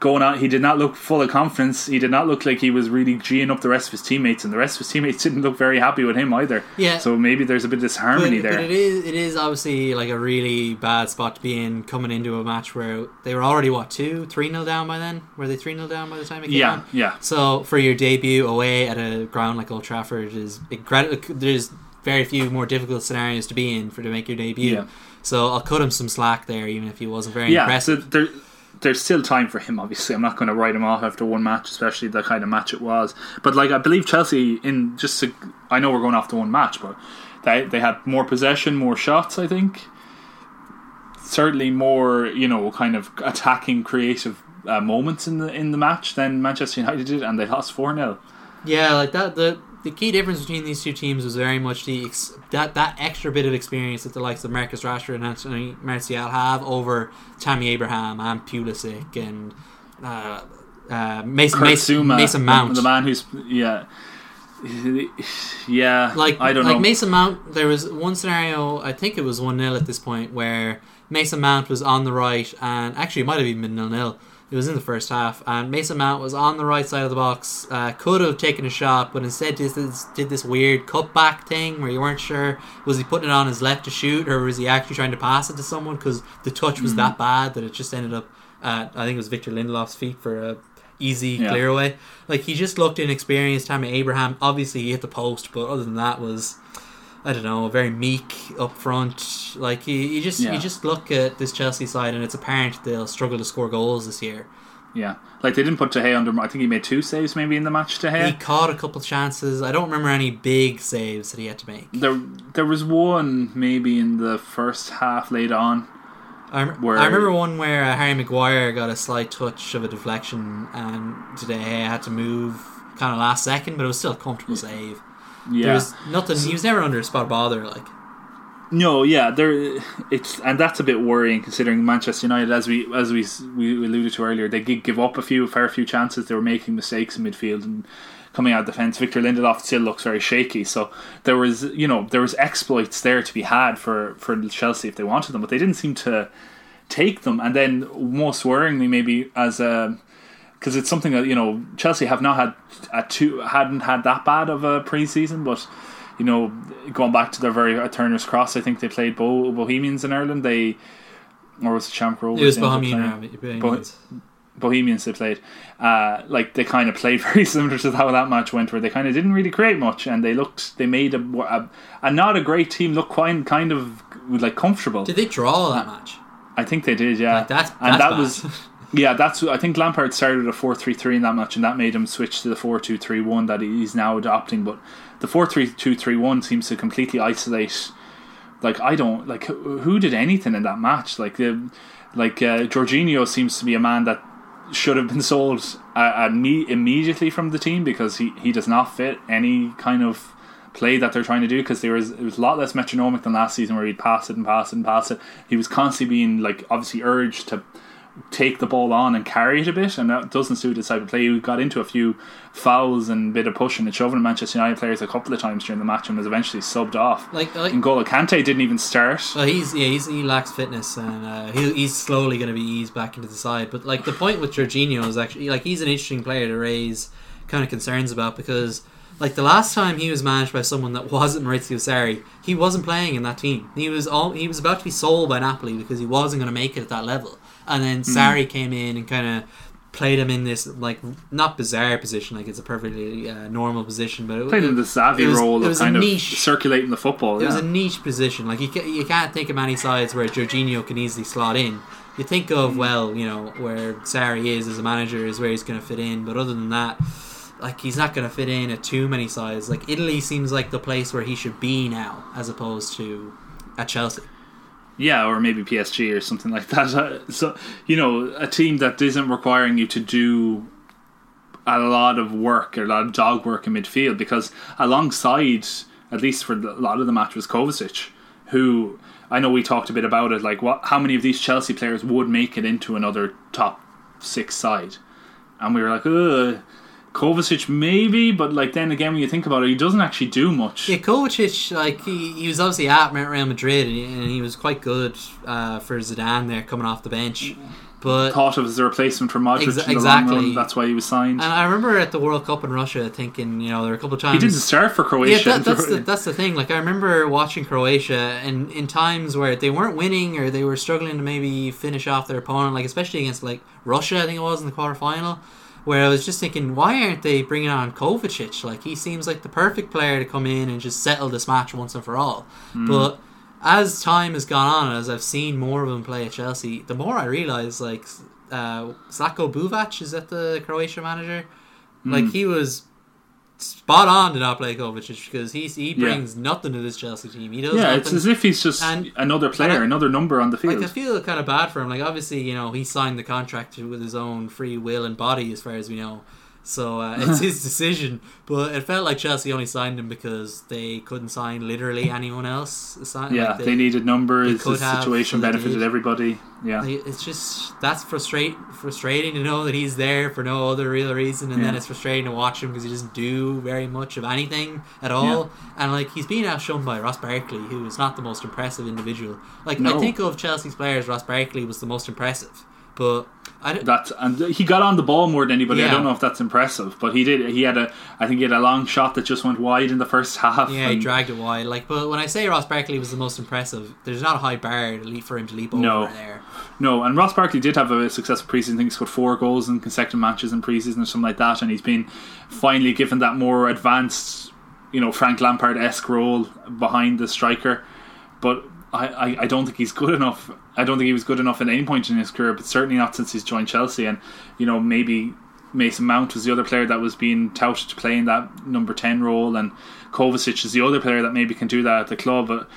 going out. He did not look full of confidence. He did not look like he was really geeing up the rest of his teammates, and the rest of his teammates didn't look very happy with him either. Yeah. So maybe there's a bit of disharmony but, there. But it is it is obviously like a really bad spot to be in coming into a match where they were already what two three nil down by then. Were they three nil down by the time it came yeah, on? Yeah. So for your debut away at a ground like Old Trafford is incredible. There's very few more difficult scenarios to be in for to make your debut. Yeah. So I'll cut him some slack there, even if he wasn't very yeah, impressive. So there, there's still time for him. Obviously, I'm not going to write him off after one match, especially the kind of match it was. But like, I believe Chelsea in just I know we're going off to one match, but they they had more possession, more shots. I think certainly more, you know, kind of attacking, creative uh, moments in the in the match than Manchester United did, and they lost four 0 Yeah, like that. The the key difference between these two teams was very much the ex- that that extra bit of experience that the likes of Marcus Rashford and Anthony Martial have over Tammy Abraham and Pulisic and uh, uh, Mason Mason, Mason Mount, the man who's yeah. Yeah, like I don't know like know. Mason Mount. There was one scenario, I think it was one 0 at this point, where Mason Mount was on the right, and actually it might have even been nil nil it was in the first half, and Mason Mount was on the right side of the box. Uh, could have taken a shot, but instead did this, did this weird cutback thing where you weren't sure was he putting it on his left to shoot or was he actually trying to pass it to someone because the touch was mm. that bad that it just ended up at I think it was Victor Lindelof's feet for a easy yeah. clear away. Like he just looked inexperienced. Tammy Abraham obviously he hit the post, but other than that was I don't know, very meek up front. Like you, you just yeah. you just look at this Chelsea side, and it's apparent they'll struggle to score goals this year. Yeah, like they didn't put De Gea under. I think he made two saves maybe in the match. De Gea he caught a couple chances. I don't remember any big saves that he had to make. There, there was one maybe in the first half late on. I, where, I remember one where uh, Harry Maguire got a slight touch of a deflection, and De Gea had to move kind of last second, but it was still a comfortable save. Yeah. There's nothing. He was never under a spot of bother. Like No, yeah, there it's and that's a bit worrying considering Manchester United, as we as we we alluded to earlier, they did give up a few fair few chances. They were making mistakes in midfield and coming out of defence. Victor Lindelof still looks very shaky, so there was you know there was exploits there to be had for for Chelsea if they wanted them, but they didn't seem to take them. And then most worryingly, maybe as a because it's something that you know Chelsea have not had a two hadn't had that bad of a preseason, but you know going back to their very uh, Turner's Cross, I think they played Bo- Bohemians in Ireland. They or was it Shamrock Rovers? it was they ended up Bohemian. Bohemians. Bohemians they played, uh, like they kind of played very similar to how that match went, where they kind of didn't really create much, and they looked, they made a, a, a not a great team look quite kind of like comfortable. Did they draw that match? I think they did, yeah. Like, that's- and that bad. was, yeah, that's. I think Lampard started a four-three-three in that match, and that made him switch to the four-two-three-one that he's now adopting. But the four-three-two-three-one seems to completely isolate. Like I don't like who did anything in that match. Like the, like uh, Jorginho seems to be a man that should have been sold uh, imme- immediately from the team because he, he does not fit any kind of play that they're trying to do because there was it was a lot less metronomic than last season where he'd pass it and pass it and pass it. He was constantly being like obviously urged to take the ball on and carry it a bit, and that doesn't suit his type of play. He got into a few fouls and a bit of pushing and shoving Manchester United players a couple of times during the match and was eventually subbed off. Like, like N'Golo Kante didn't even start. Well, he's yeah, he's, he lacks fitness, and uh, he, he's slowly going to be eased back into the side. But like the point with Jorginho is actually like he's an interesting player to raise kind of concerns about because like the last time he was managed by someone that wasn't Maurizio Sarri, he wasn't playing in that team. He was all he was about to be sold by Napoli because he wasn't going to make it at that level, and then Sarri came in and kind of played him in this like not bizarre position like it's a perfectly uh, normal position but it, Played in the savvy was- role it of was a kind of niche- circulating the football. it was a niche position. Like you, ca- you can't think of many sides where Jorginho can easily slot in. You think of well, you know, where Sarri is as a manager is where he's going to fit in. But other than that, like he's not going to fit in at too many sides. Like Italy seems like the place where he should be now, as opposed to at Chelsea. Yeah, or maybe PSG or something like that. So you know, a team that isn't requiring you to do a lot of work or a lot of dog work in midfield because alongside, at least for a lot of the match, was Kovacic, who I know we talked a bit about it. Like, what? How many of these Chelsea players would make it into another top six side? And we were like, ugh. Kovacic maybe, but like then again, when you think about it, he doesn't actually do much. Yeah, Kovacic, like he, he was obviously at Real Madrid and he, and he was quite good uh, for Zidane there coming off the bench. But Thought of as a replacement for Modric the exactly. run. That's why he was signed. and I remember at the World Cup in Russia thinking, you know, there were a couple of times He didn't start for Croatia. Yeah, that, that's the that's the thing. Like I remember watching Croatia, and in times where they weren't winning or they were struggling to maybe finish off their opponent, like especially against like Russia, I think it was in the quarterfinal, where I was just thinking, why aren't they bringing on Kovacic? Like he seems like the perfect player to come in and just settle this match once and for all. But as time has gone on, as I've seen more of him play at Chelsea, the more I realize like uh, Zlatko Buvac is that the Croatia manager. Like he was spot on to not play Kovacic because he he Yeah. brings nothing to this Chelsea team. He does Yeah, nothing. it's as if he's just And- another player, I- another number on the field. like I feel kind of bad for him. Like obviously, you know, he signed the contract with his own free will and body, as far as we know. So uh, it's his decision. But it felt like Chelsea only signed him because they couldn't sign literally anyone else. Yeah, like they, needed numbers. they The situation benefited everybody. Yeah, it's just that's frustrate frustrating to know that he's there for no other real reason, and then it's frustrating to watch him because he doesn't do very much of anything at all. And like he's being outshone by Ross Barkley, who is not the most impressive individual. Like I think of Chelsea's players, Ross Barkley was the most impressive, but I don't, that and he got on the ball more than anybody. I don't know if that's impressive, but he did. He had a, I think he had a long shot that just went wide in the first half. yeah, he dragged it wide. Like, but when I say Ross Barkley was the most impressive, there's not a high bar to leap for him to leap over No. there. No, and Ross Barkley did have a successful preseason. I think he scored four goals in consecutive matches in preseason or something like that, and he's been finally given that more advanced, you know, Frank Lampard esque role behind the striker. But I, I, don't think he's good enough. I don't think he was good enough at any point in his career, but certainly not since he's joined Chelsea. And you know, maybe Mason Mount was the other player that was being touted to play in that number ten role, and Kovacic is the other player that maybe can do that at the club. But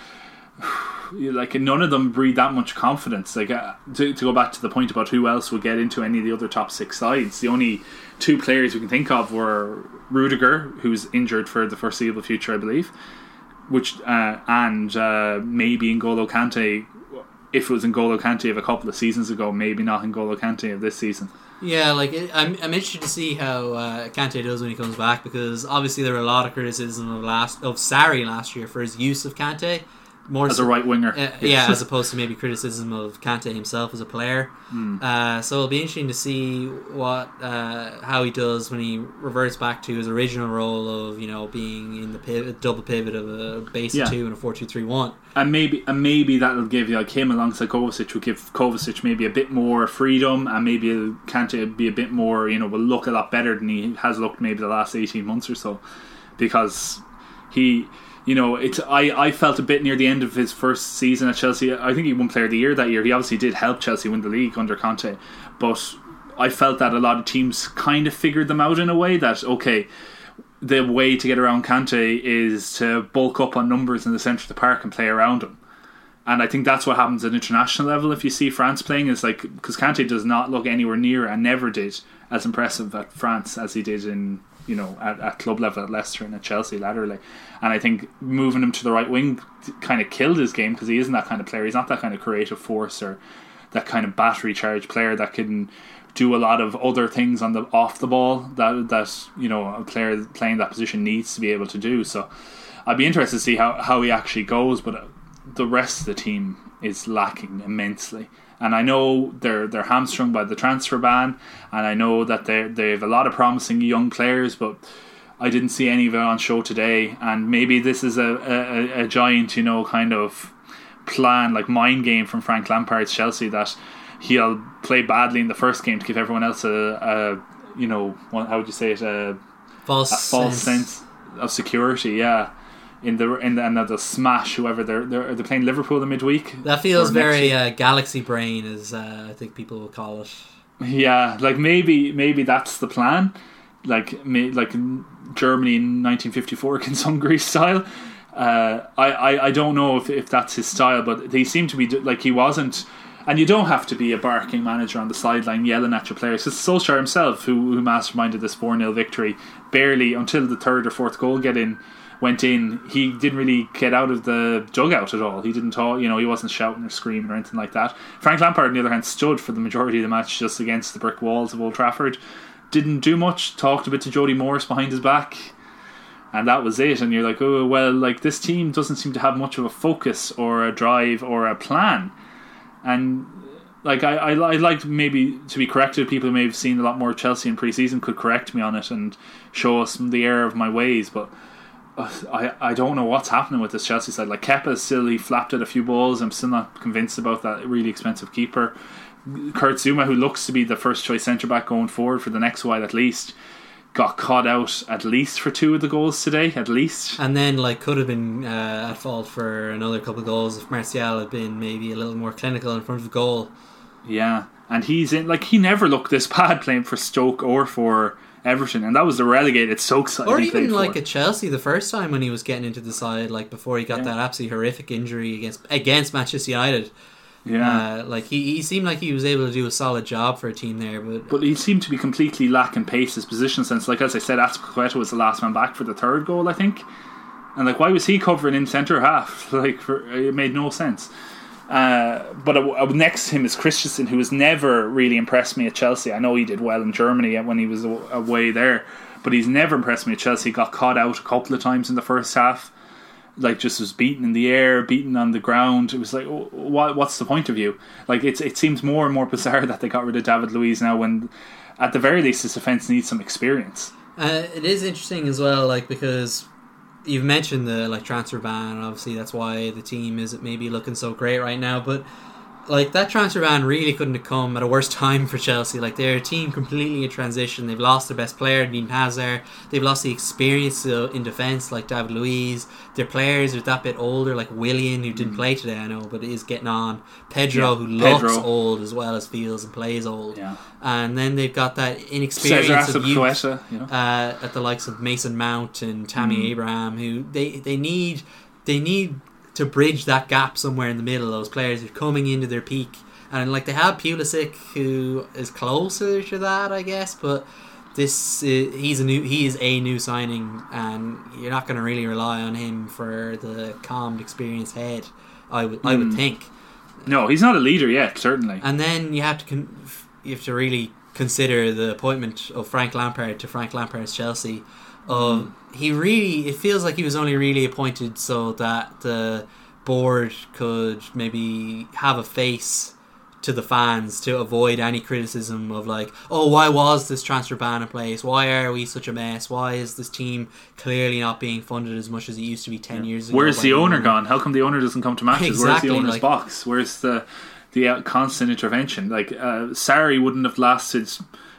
like none of them breed that much confidence. Like uh, to, to go back to the point about who else would get into any of the other top six sides, the only two players we can think of were Rudiger, who's injured for the foreseeable future, I believe, which uh, and uh, maybe N'Golo Kante. If it was N'Golo Kante of a couple of seasons ago, maybe not N'Golo Kante of this season. Yeah, like I'm, I'm interested to see how uh, Kante does when he comes back because obviously there were a lot of criticism of last of Sarri last year for his use of Kante, more As so- a right winger, Uh, yeah, as opposed to maybe criticism of Kante himself as a player. Hmm. Uh, so it'll be interesting to see what uh, how he does when he reverts back to his original role of you know being in the pivot, double pivot of a base Yeah. two and a four two three one. and maybe and maybe that'll give you like him alongside Kovacic will give Kovacic maybe a bit more freedom and maybe Kante be a bit more you know will look a lot better than he has looked maybe the last eighteen months or so because he you know it's I, I felt a bit near the end of his first season at Chelsea I think he won player of the year that year he obviously did help Chelsea win the league under Conte but I felt that a lot of teams kind of figured them out in a way that okay the way to get around Conte is to bulk up on numbers in the centre of the park and play around him. And I think that's what happens at international level. If you see France playing, is like because Kante does not look anywhere near and never did as impressive at France as he did in you know at, at club level at Leicester and at Chelsea laterally. And I think moving him to the right wing kind of killed his game because he isn't that kind of player. He's not that kind of creative force or that kind of battery charged player that can do a lot of other things on the off the ball that that you know a player playing that position needs to be able to do. So I'd be interested to see how, how he actually goes, but the rest of the team is lacking immensely. And I know they're they're hamstrung by the transfer ban, and I know that they they have a lot of promising young players, but I didn't see any of it on show today. And maybe this is a, a, a giant, you know, kind of plan like mind game from Frank Lampard's Chelsea that he'll play badly in the first game to give everyone else a, a you know how would you say it? A, False, a false sense of security yeah in the in the, and they'll smash whoever they're they're, they're playing Liverpool the midweek That feels very uh, galaxy brain, as uh, I think people will call it. Yeah, like maybe maybe that's the plan. Like may, like Germany in 1954 against Hungary style. Uh, I, I I don't know if, if that's his style, but they seem to be like he wasn't. And you don't have to be a barking manager on the sideline yelling at your players. It's Solskjaer himself, who, who masterminded this 4 0 victory, barely until the third or fourth goal get in, went in. He didn't really get out of the dugout at all. He didn't talk, you know, he wasn't shouting or screaming or anything like that. Frank Lampard, on the other hand, stood for the majority of the match just against the brick walls of Old Trafford. Didn't do much, talked a bit to Jody Morris behind his back. And that was it. And you're like, oh, well, like this team doesn't seem to have much of a focus or a drive or a plan. And like I, I, I like maybe to be corrected. People who may have seen a lot more Chelsea in pre-season could correct me on it and show us the error of my ways. But I, I don't know what's happening with this Chelsea side. Like Kepa still he flapped at a few balls. I'm still not convinced about that really expensive keeper. Kurt Zouma, who looks to be the first choice centre back going forward for the next while at least, got caught out at least for two of the goals today. At least. And then, like, could have been uh, at fault for another couple of goals if Martial had been maybe a little more clinical in front of the goal. Yeah, and he's in like he never looked this bad playing for Stoke or for Everton, and that was the relegated side. Or even like for. at Chelsea the first time when he was getting into the side, like before he got that absolutely horrific injury against against Manchester United. yeah. Uh, like he, he seemed like he was able to do a solid job for a team there, but, but he seemed to be completely lacking pace, his position sense. Like as I said, Azpilicueta was the last man back for the third goal, I think. And like, why was he covering in centre half? Like, for, it made no sense. Uh, but uh, next to him is Christensen, who has never really impressed me at Chelsea. I know he did well in Germany when he was away there, but he's never impressed me at Chelsea. He Got caught out a couple of times in the first half, like just was beaten in the air, beaten on the ground. It was like, what? What's the point of you? Like, it's it seems more and more bizarre that they got rid of David Luiz now. When, at the very least, his defense needs some experience. Uh, it is interesting as well, like because you've mentioned the like transfer ban, and obviously that's why the team isn't maybe looking so great right now. But like that transfer ban really couldn't have come at a worse time for Chelsea. Like they're a team completely in transition. They've lost their best player, Eden Hazard. They've lost the experience uh, in defence, like David Luiz. Their players are that bit older, like Willian, who didn't play today, I know, but is getting on. Pedro, Yeah, who looks Pedro. old as well as feels and plays old. Yeah. And then they've got that Cesar inexperience of youth Azpilicueta, you know. uh, at the likes of Mason Mount and Tammy Mm. Abraham, who they they need they need to bridge that gap somewhere in the middle. Those players are coming into their peak, and like they have Pulisic, who is closer to that, I guess. But this uh, he's a new he is a new signing, and you're not going to really rely on him for the calmed, experienced head. I would I would Mm. think. No, he's not a leader yet, certainly. And then you have to con- you have to really consider the appointment of Frank Lampard to Frank Lampard's Chelsea. Of he really, it feels like he was only really appointed so that the board could maybe have a face to the fans to avoid any criticism of like, oh, why was this transfer ban in place? Why are we such a mess? Why is this team clearly not being funded as much as it used to be ten years ago? Where's the owner gone? How come the owner doesn't come to matches? Exactly, Where's the owner's like- box? Where's the the uh, constant intervention? Like uh, Sarri wouldn't have lasted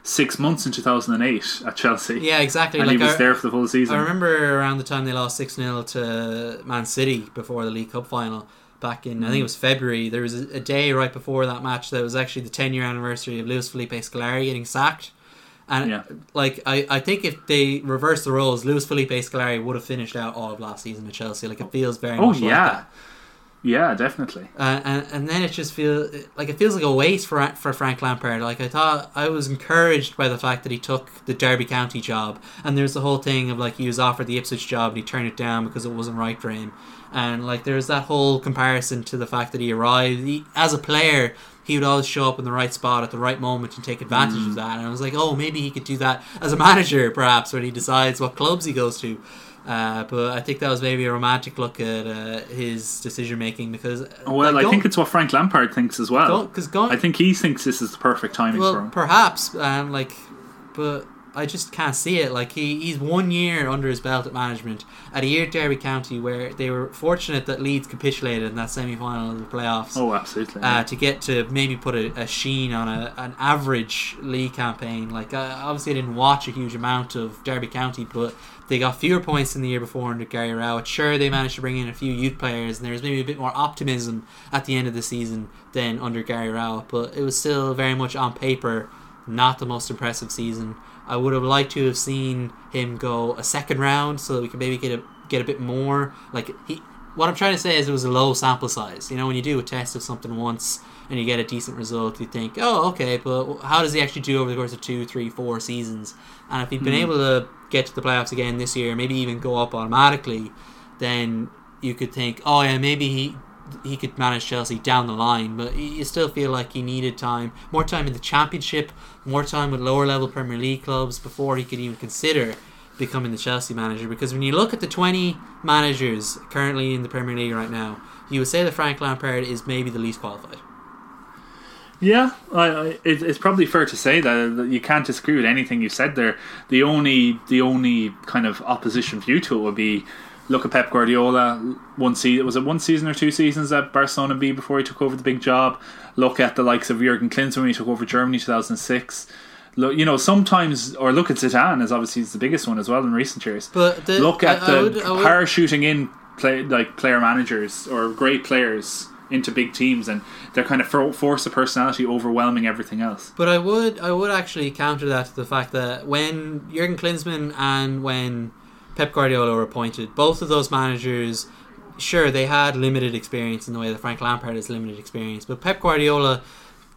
six months in 2008 at Chelsea. Yeah, exactly. and like he was I- there for the full season. I remember around the time they lost 6 0 to Man City before the League Cup final back in, I think it mm. was February. There was a, a day right before that match that was actually the 10 year anniversary of Luis Felipe Scolari getting sacked. And Yeah. like I, I think if they reversed the roles, Luis Felipe Scolari would have finished out all of last season at Chelsea. Like it feels very oh much like yeah, that. Yeah, definitely. Uh, and and then it just feels like it feels like a waste for for Frank Lampard. Like I thought, I was encouraged by the fact that he took the Derby County job, and there's the whole thing of like he was offered the Ipswich job and he turned it down because it wasn't right for him, and like there's that whole comparison to the fact that he arrived he, as a player. He would always show up in the right spot at the right moment and take advantage of that. And I was like, oh, maybe he could do that as a manager, perhaps, when he decides what clubs he goes to. Uh, but I think that was maybe a romantic look at uh, his decision making because uh, Well, like, I think it's what Frank Lampard thinks as well. 'cause go- I think he thinks this is the perfect timing for well, him. perhaps, um, like, but I just can't see it. Like he, he's one year under his belt at management at a year at Derby County where they were fortunate that Leeds capitulated in that semi final of the playoffs. Oh, absolutely. Uh, to get to maybe put a, a sheen on a, an average league campaign. Like, uh, obviously, I didn't watch a huge amount of Derby County, but they got fewer points than the year before under Gary Rowett. Sure, they managed to bring in a few youth players, and there was maybe a bit more optimism at the end of the season than under Gary Rowett, but it was still very much on paper not the most impressive season. I would have liked to have seen him go a second round so that we could maybe get a get a bit more. Like he, what I'm trying to say is it was a low sample size. You know, when you do a test of something once and you get a decent result, you think, oh, okay, but how does he actually do over the course of two, three, four seasons? And if he'd been Mhm. able to get to the playoffs again this year, maybe even go up automatically, then you could think, oh yeah, maybe he he could manage Chelsea down the line, but you still feel like he needed time, more time in the Championship, more time with lower level Premier League clubs before he could even consider becoming the Chelsea manager. Because when you look at the 20 managers currently in the Premier League right now, you would say that Frank Lampard is maybe the least qualified. Yeah, I, I, it, it's probably fair to say that, that you can't disagree with anything you said there. The only the only kind of opposition view to it would be look at Pep Guardiola. One season was it one season or two seasons at Barcelona B before he took over the big job. Look at the likes of Jurgen Klinsmann when he took over Germany two thousand six. Look, you know, sometimes or look at Zidane as obviously he's the biggest one as well in recent years. But the- look at I- I the would- I would- parachuting in play like player managers or great players into big teams and they're kind of for, force of personality overwhelming everything else. But I would I would actually counter that to the fact that when Jurgen Klinsmann and when Pep Guardiola were appointed, both of those managers, sure they had limited experience in the way that Frank Lampard has limited experience, but Pep Guardiola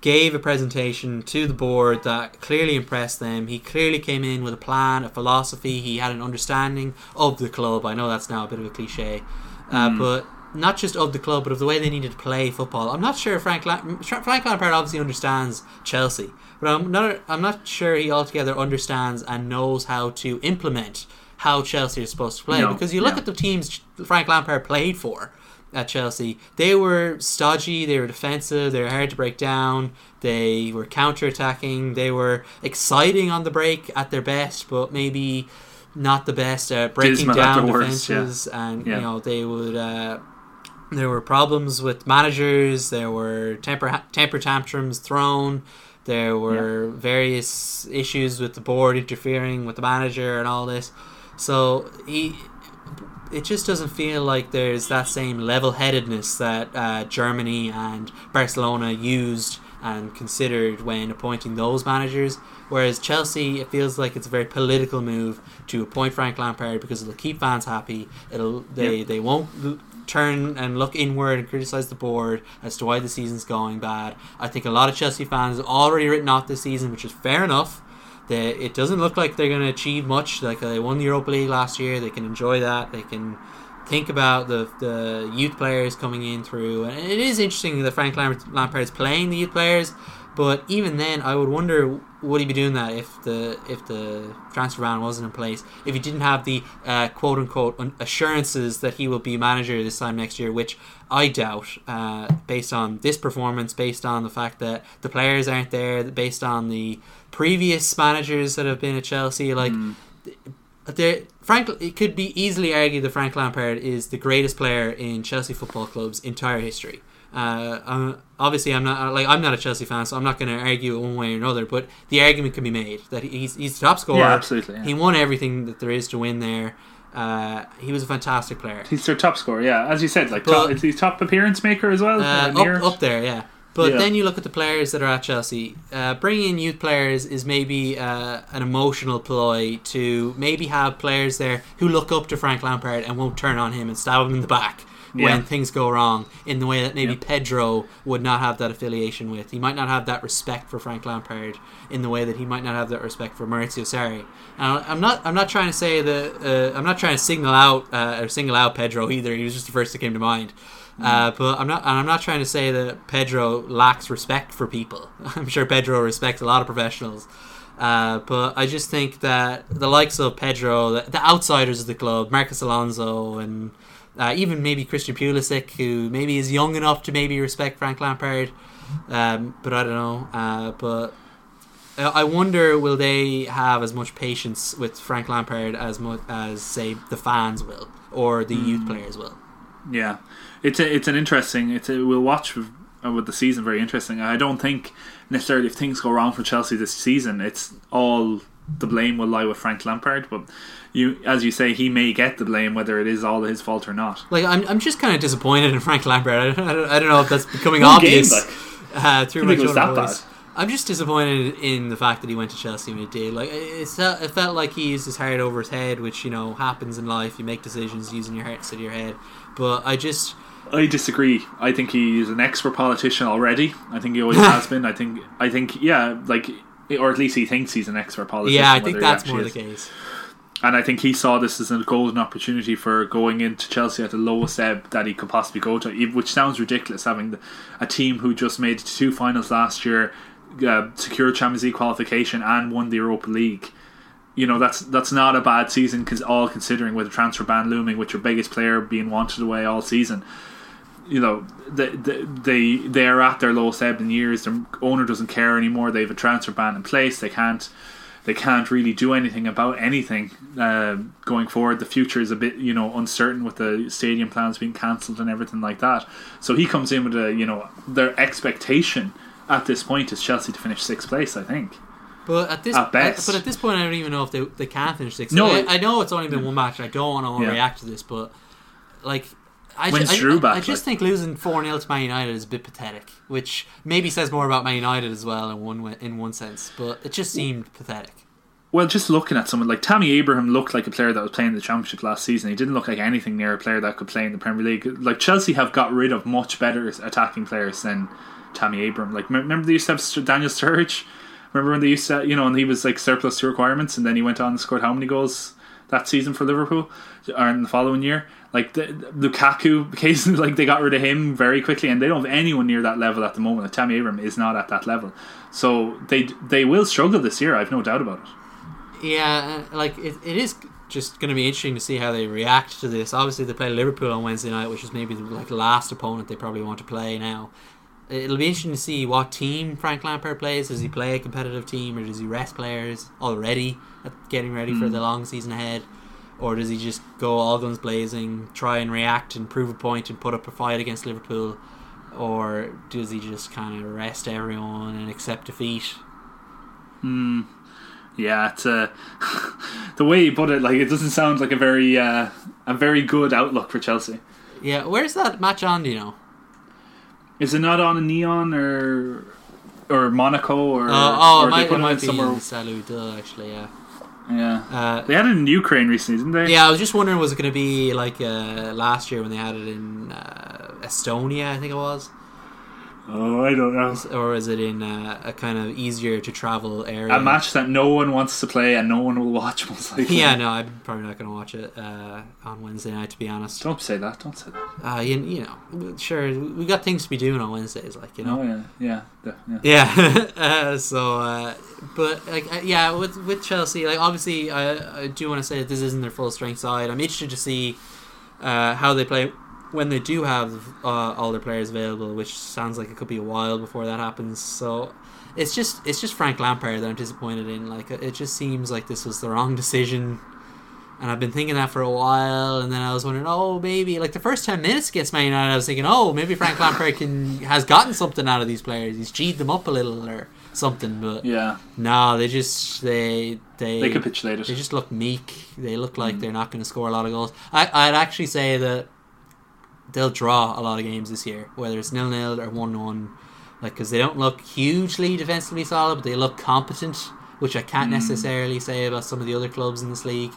gave a presentation to the board that clearly impressed them. He clearly came in with a plan, a philosophy. He had an understanding of the club. I know that's now a bit of a cliche, uh, Mm. but not just of the club, but of the way they needed to play football. I'm not sure Frank Lam- Frank Lampard obviously understands Chelsea, but I'm not I'm not sure he altogether understands and knows how to implement how Chelsea is supposed to play. No, because you look yeah. at the teams Frank Lampard played for at Chelsea, they were stodgy, they were defensive, they were hard to break down, they were counter attacking, they were exciting on the break at their best, but maybe not the best at breaking Dismal at down their worst, yeah. defenses and Yeah. you know they would uh, there were problems with managers there were temper temper tantrums thrown there were various issues with the board interfering with the manager and all this so he it just doesn't feel like there's that same level-headedness that uh, Germany and Barcelona used and considered when appointing those managers. Whereas Chelsea, it feels like it's a very political move to appoint Frank Lampard because it'll keep fans happy. It'll they Yep. they won't turn and look inward and criticize the board as to why the season's going bad. I think a lot of Chelsea fans have already written off this season, which is fair enough. They, it doesn't look like they're going to achieve much. Like they won the Europa League last year, they can enjoy that. They can think about the the youth players coming in through, and it is interesting that Frank Lam- is playing the youth players. But even then, I would wonder would he be doing that if the if the transfer ban wasn't in place? If he didn't have the uh, quote unquote assurances that he will be manager this time next year, which I doubt, uh, based on this performance, based on the fact that the players aren't there, based on the previous managers that have been at Chelsea, like. There, Frank, it could be easily argued that Frank Lampard is the greatest player in Chelsea Football Club's entire history. Uh, uh, obviously, I'm not like I'm not a Chelsea fan, so I'm not going to argue one way or another. But the argument can be made that he's he's the top scorer. Yeah, absolutely, yeah. He won everything that there is to win there. Uh, he was a fantastic player. He's their top scorer, yeah. As you said, like But- top, is he top appearance maker as well? Uh, Uh, up, up there, yeah. But Yeah. then you look at the players that are at Chelsea. Uh, bringing in youth players is maybe uh, an emotional ploy to maybe have players there who look up to Frank Lampard and won't turn on him and stab him in the back when things go wrong. In the way that maybe Yeah. Pedro would not have that affiliation with. He might not have that respect for Frank Lampard in the way that he might not have that respect for Maurizio Sarri. And I'm not. I'm not trying to say that. Uh, I'm not trying to signal out uh, or single out Pedro either. He was just the first that came to mind. Uh, but I'm not, and I'm not trying to say that Pedro lacks respect for people. I'm sure Pedro respects a lot of professionals. Uh, but I just think that the likes of Pedro, the, the outsiders of the club, Marcos Alonso, and uh, even maybe Christian Pulisic, who maybe is young enough to maybe respect Frank Lampard, um, but I don't know. Uh, but uh, I wonder will they have as much patience with Frank Lampard as much as say the fans will or the youth players will. Yeah, it's a, it's an interesting. It's a, we'll watch with, uh, with the season very interesting. I don't think necessarily if things go wrong for Chelsea this season, it's all the blame will lie with Frank Lampard. But you, as you say, he may get the blame whether it is all his fault or not. Like I'm, I'm just kind of disappointed in Frank Lampard. I don't, I don't, I don't know if that's becoming obvious game, uh, through I my it was that voice. I'm just disappointed in the fact that he went to Chelsea when he did. Like it, it felt, it felt like he used his heart over his head, which you know happens in life. You make decisions using your heart instead of your head. But I just, I disagree. I think he's an expert politician already. I think he always has been. I think. I think. Yeah, like, or at least he thinks he's an expert politician. yeah, I think that's more is. the case. And I think he saw this as a golden opportunity for going into Chelsea at the lowest ebb that he could possibly go to, which sounds ridiculous having a team who just made two finals last year, uh, secured Champions League qualification, and won the Europa League. You know that's that's not a bad season because all considering with the transfer ban looming, with your biggest player being wanted away all season, you know they they they, are at their lowest ebb in years. Their owner doesn't care anymore. They have a transfer ban in place. They can't they can't really do anything about anything uh, going forward. The future is a bit, you know, uncertain with the stadium plans being cancelled and everything like that. So he comes in with a, you know, their expectation at this point is Chelsea to finish sixth place. I think. But at this, At best. but at this point, I don't even know if they they can finish sixth. No, I, I know it's only been one match. I don't want to Yeah. react to this, but like. I, ju- I, I- back, I just like? think losing four 0 to Man United is a bit pathetic, which maybe says more about Man United as well in one way, in one sense. But it just seemed pathetic. Well, just looking at someone like Tammy Abraham looked like a player that was playing the Championship last season. He didn't look like anything near a player that could play in the Premier League. Like Chelsea have got rid of much better attacking players than Tammy Abraham. Like remember they used to have Daniel Sturridge. Remember when they used to, you know, and he was like surplus to requirements, and then he went on and scored how many goals that season for Liverpool, or in the following year. Like the, Lukaku, case like they got rid of him very quickly, and they don't have anyone near that level at the moment. Like, Tammy Abraham is not at that level, so they they will struggle this year. I've no doubt about it. Yeah, uh, like it, it is just going to be interesting to see how they react to this. Obviously, they play Liverpool on Wednesday night, which is maybe the like last opponent they probably want to play now. It'll be interesting to see what team Frank Lampard plays. Does he play a competitive team, or does he rest players already, getting ready for the long season ahead, or does he just go all guns blazing, try and react and prove a point and put up a fight against Liverpool, or does he just kind of rest everyone and accept defeat? Hmm. Yeah, it's uh, the way you put it. Like it doesn't sound like a very uh, a very good outlook for Chelsea. Yeah, where's that match on? Do you know? Is it not on a neon or or Monaco or Uh, oh, or it might, it might in be somewhere. Salou Dil, actually, yeah. Yeah, Uh, they had it in Ukraine recently, didn't they? yeah, I was just wondering, was it going to be like uh, last year when they had it in uh, Estonia, I think it was? Oh, I don't know. Or is it in uh, a kind of easier to travel area? A match that no one wants to play and no one will watch, most likely. Yeah, no, I'm probably not going to watch it uh, on Wednesday night, to be honest. Don't say that. Don't say that. Uh, you, you know, sure, we got things to be doing on Wednesdays, like, you know. Oh yeah, yeah, yeah. Yeah. uh, so, uh, but like, uh, yeah, with with Chelsea, like obviously, I I do want to say that this isn't their full strength side. I'm interested to see uh, how they play when they do have uh, all their players available, which sounds like it could be a while before that happens. So. It's just it's just Frank Lampard that I'm disappointed in. Like it just seems like this was the wrong decision, and I've been thinking that for a while. And then I was wondering, oh, maybe like the first ten minutes against Man United, I was thinking, oh, maybe Frank Lampard can has gotten something out of these players. He's cheated them up a little or something. But Yeah, no, they just they they they capitulated. they just look meek. They look like they're not going to score a lot of goals. I I'd actually say that they'll draw a lot of games this year, whether it's nil nil or one one. Like because they don't look hugely defensively solid, but they look competent, which I can't necessarily say about some of the other clubs in this league.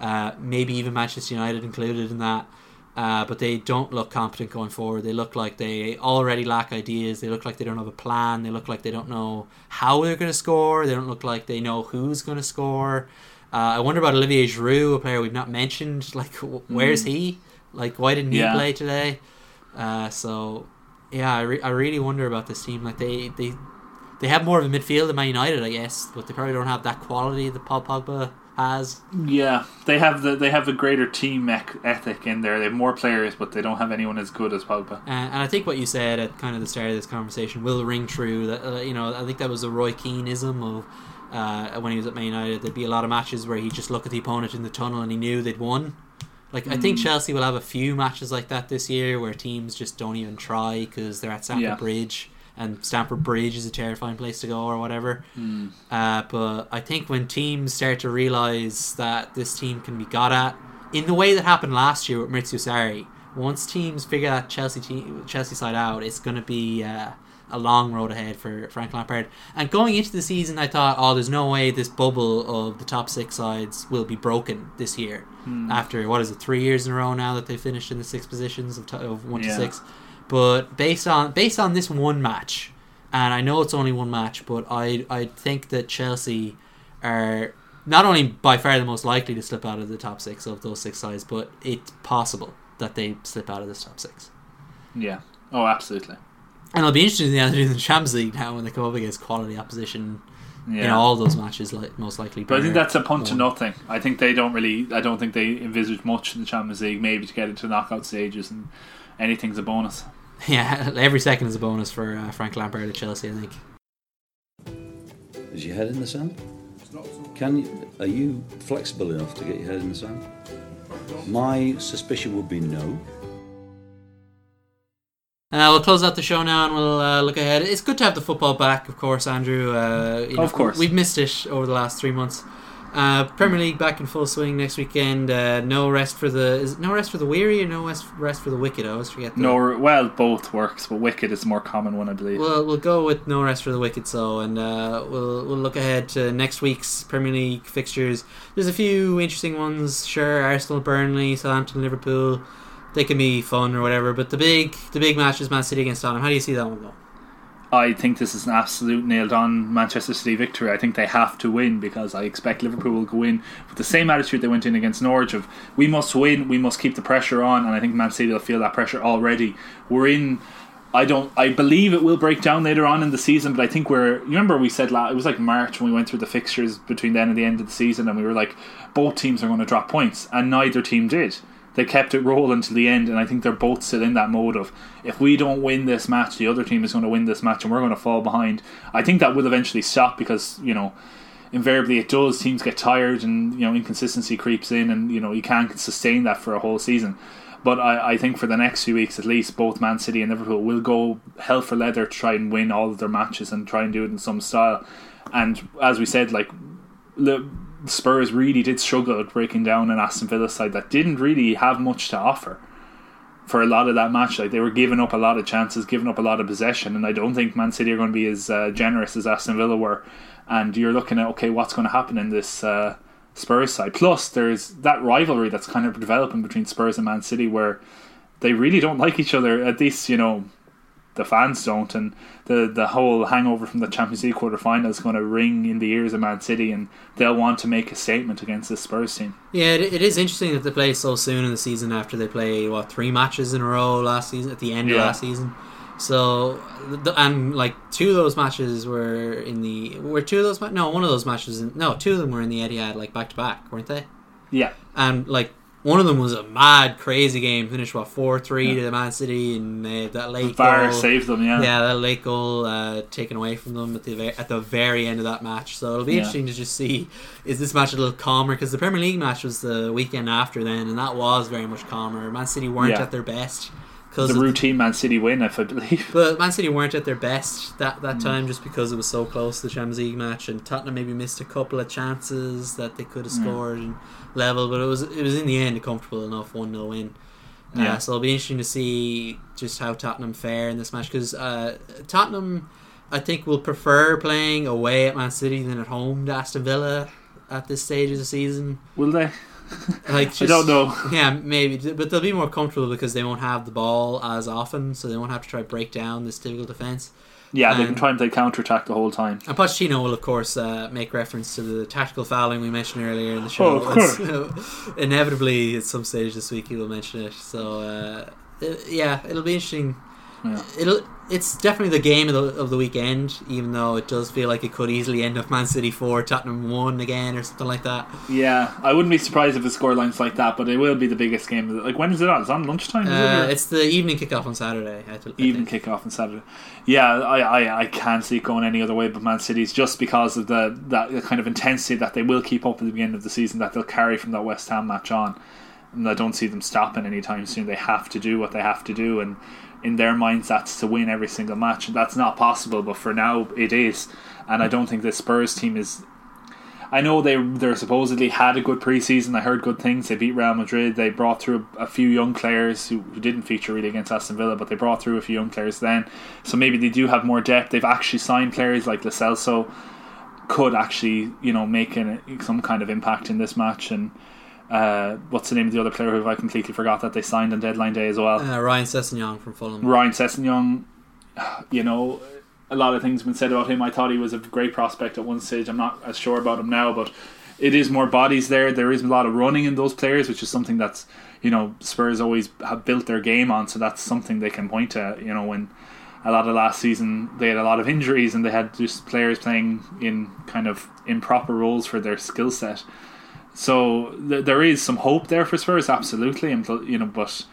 Uh, maybe even Manchester United included in that. Uh, but they don't look competent going forward. They look like they already lack ideas. They look like they don't have a plan. They look like they don't know how they're going to score. They don't look like they know who's going to score. Uh, I wonder about Olivier Giroud, a player we've not mentioned. Like, wh- where's he? Like, why didn't he Yeah. play today? Uh, so, yeah, I, re- I really wonder about this team. Like, they, they they have more of a midfield than Man United, I guess, but they probably don't have that quality that Paul Pogba has. Yeah, they have the they have a greater team ec- ethic in there. They have more players, but they don't have anyone as good as Pogba. And, and I think what you said at kind of the start of this conversation will ring true. That uh, you know, I think that was a Roy Keaneism of uh, when he was at Man United. There'd be a lot of matches where he'd just look at the opponent in the tunnel and he knew they'd won. Like I think Chelsea will have a few matches like that this year where teams just don't even try because they're at Stamford Yeah. Bridge and Stamford Bridge is a terrifying place to go or whatever. Uh, but I think when teams start to realize that this team can be got at, in the way that happened last year with Maurizio Sarri, once teams figure that Chelsea team, Chelsea side out, it's going to be uh, a long road ahead for Frank Lampard. And going into the season, I thought, oh, there's no way this bubble of the top six sides will be broken this year. Hmm. After what is it, three years in a row now that they finished in the six positions of, t- of one to six. But based on based on this one match, and I know it's only one match, but I I think that Chelsea are not only by far the most likely to slip out of the top six of those six sides, but it's possible that they slip out of this top six. Yeah. Oh, absolutely. And it'll be interesting to do in the Champions League now when they come up against quality opposition Yeah. in all those matches, like most likely. But I think that's a punt to nothing. I think they don't really. I don't think they envisage much in the Champions League. Maybe to get into knockout stages and anything's a bonus. Yeah, every second is a bonus for uh, Frank Lampard at Chelsea. I think. Is your head in the sand? Can you, are you flexible enough to get your head in the sand? My suspicion would be no. Uh, we'll close out the show now and we'll uh, look ahead. It's good to have the football back, of course, Andrew. Uh, you know, Of course. We've missed it over the last three months. Uh, Premier League back in full swing next weekend. Uh, no rest for the is it no rest for the weary or no rest, rest for the wicked. I always forget. The, No, well, both works, but Wicked is the more common one, I believe. Well, we'll go with no rest for the wicked. So, and uh, we'll we'll look ahead to next week's Premier League fixtures. There's a few interesting ones. Sure, Arsenal, Burnley, Southampton, Liverpool. They can be fun or whatever. But the big the big match is Man City against Tottenham. How do you see that one go? I think this is an absolute nailed on Manchester City victory. I think they have to win because I expect Liverpool will go in with the same attitude they went in against Norwich of we must win, we must keep the pressure on, and I think Man City will feel that pressure already. We're in. I don't. I believe it will break down later on in the season, but I think we're. You remember we said la- it was like March when we went through the fixtures between then and the end of the season, and we were like, both teams are going to drop points, and neither team did. They kept it rolling to the end, and I think they're both still in that mode of if we don't win this match, the other team is going to win this match, and we're going to fall behind. I think that will eventually stop because you know invariably it does. Teams get tired, and you know inconsistency creeps in, and you know you can't sustain that for a whole season. But I, I think for the next few weeks at least, both Man City and Liverpool will go hell for leather to try and win all of their matches and try and do it in some style. And as we said, like Spurs really did struggle at breaking down an Aston Villa side that didn't really have much to offer. for a lot of that match. Like they were giving up a lot of chances, giving up a lot of possession, and I don't think Man City are going to be as uh, generous as Aston Villa were. And you're looking at okay, what's going to happen in this uh, Spurs side? Plus, there's that rivalry that's kind of developing between Spurs and Man City, where they really don't like each other. At least you know the fans don't, and the the whole hangover from the Champions League quarter final is going to ring in the ears of Man City, and they'll want to make a statement against the Spurs team. Yeah, it, it is interesting that they play so soon in the season after they play what three matches in a row last season at the end of last season. So and like two of those matches were in the were two of those ma- no one of those matches in, no two of them were in the Etihad like back to back weren't they? Yeah, And like one of them was a mad crazy game finished what four three to the Man City and uh, that late VAR goal. saved them. Yeah, Yeah, that late goal uh, taken away from them at the at the very end of that match. So it'll be Yeah. interesting to just see is this match a little calmer because the Premier League match was the weekend after then, and that was very much calmer. Man City weren't Yeah. at their best because the routine Man City win, if I believe. but Man City weren't at their best that Mm. that time just because it was so close to the Champions League match, and Tottenham maybe missed a couple of chances that they could have Mm. scored and level, but it was it was in the end a comfortable enough one 0 win. Yeah. Uh, so it'll be interesting to see just how Tottenham fare in this match because uh, Tottenham, I think, will prefer playing away at Man City than at home to Aston Villa at this stage of the season. Will they? Like, I don't know. Yeah, maybe, but they'll be more comfortable because they won't have the ball as often, so they won't have to try to break down this difficult defense. Yeah, they can Um, try and play counter attack the whole time. And Pochettino will, of course, uh, make reference to the tactical fouling we mentioned earlier in the show. Oh, of course. It's- inevitably, at some stage this week, he will mention it. So, uh, it- yeah, it'll be interesting. Yeah. It'll. It's definitely the game of the, of the weekend, even though it does feel like it could easily end up Man City four, Tottenham one again, or something like that. Yeah, I wouldn't be surprised if the scoreline's like that, but it will be the biggest game. of the- Like when is it on? It's on lunchtime. Is it, Uh, it's the evening kickoff on Saturday. I, I even think. kick off on Saturday. Yeah, I, I, I can't see it going any other way but Man City's just because of the that kind of intensity that they will keep up at the beginning of the season that they'll carry from that West Ham match on. And I don't see them stopping anytime soon. They have to do what they have to do and in their minds that's to win every single match that's not possible but for now it is and I don't think the Spurs team is I know they they're supposedly had a good preseason. I heard good things. They beat Real Madrid. They brought through a, few young players who, who didn't feature really against Aston Villa, but they brought through a few young players then. So maybe they do have more depth. They've actually signed players like Lo Celso could actually you know make an, some kind of impact in this match. And uh, what's the name of the other player who I completely forgot that they signed on deadline day as well? Uh, Ryan Sessegnon from Fulham. Ryan Sessegnon, you know, a lot of things have been said about him. I thought he was a great prospect at one stage. I'm not as sure about him now, but it is more bodies there. There is a lot of running in those players, which is something that's you know Spurs always have built their game on. So that's something they can point to. You know, when a lot of last season they had a lot of injuries and they had just players playing in kind of improper roles for their skill set. So th- there is some hope there for Spurs, absolutely, and you know, but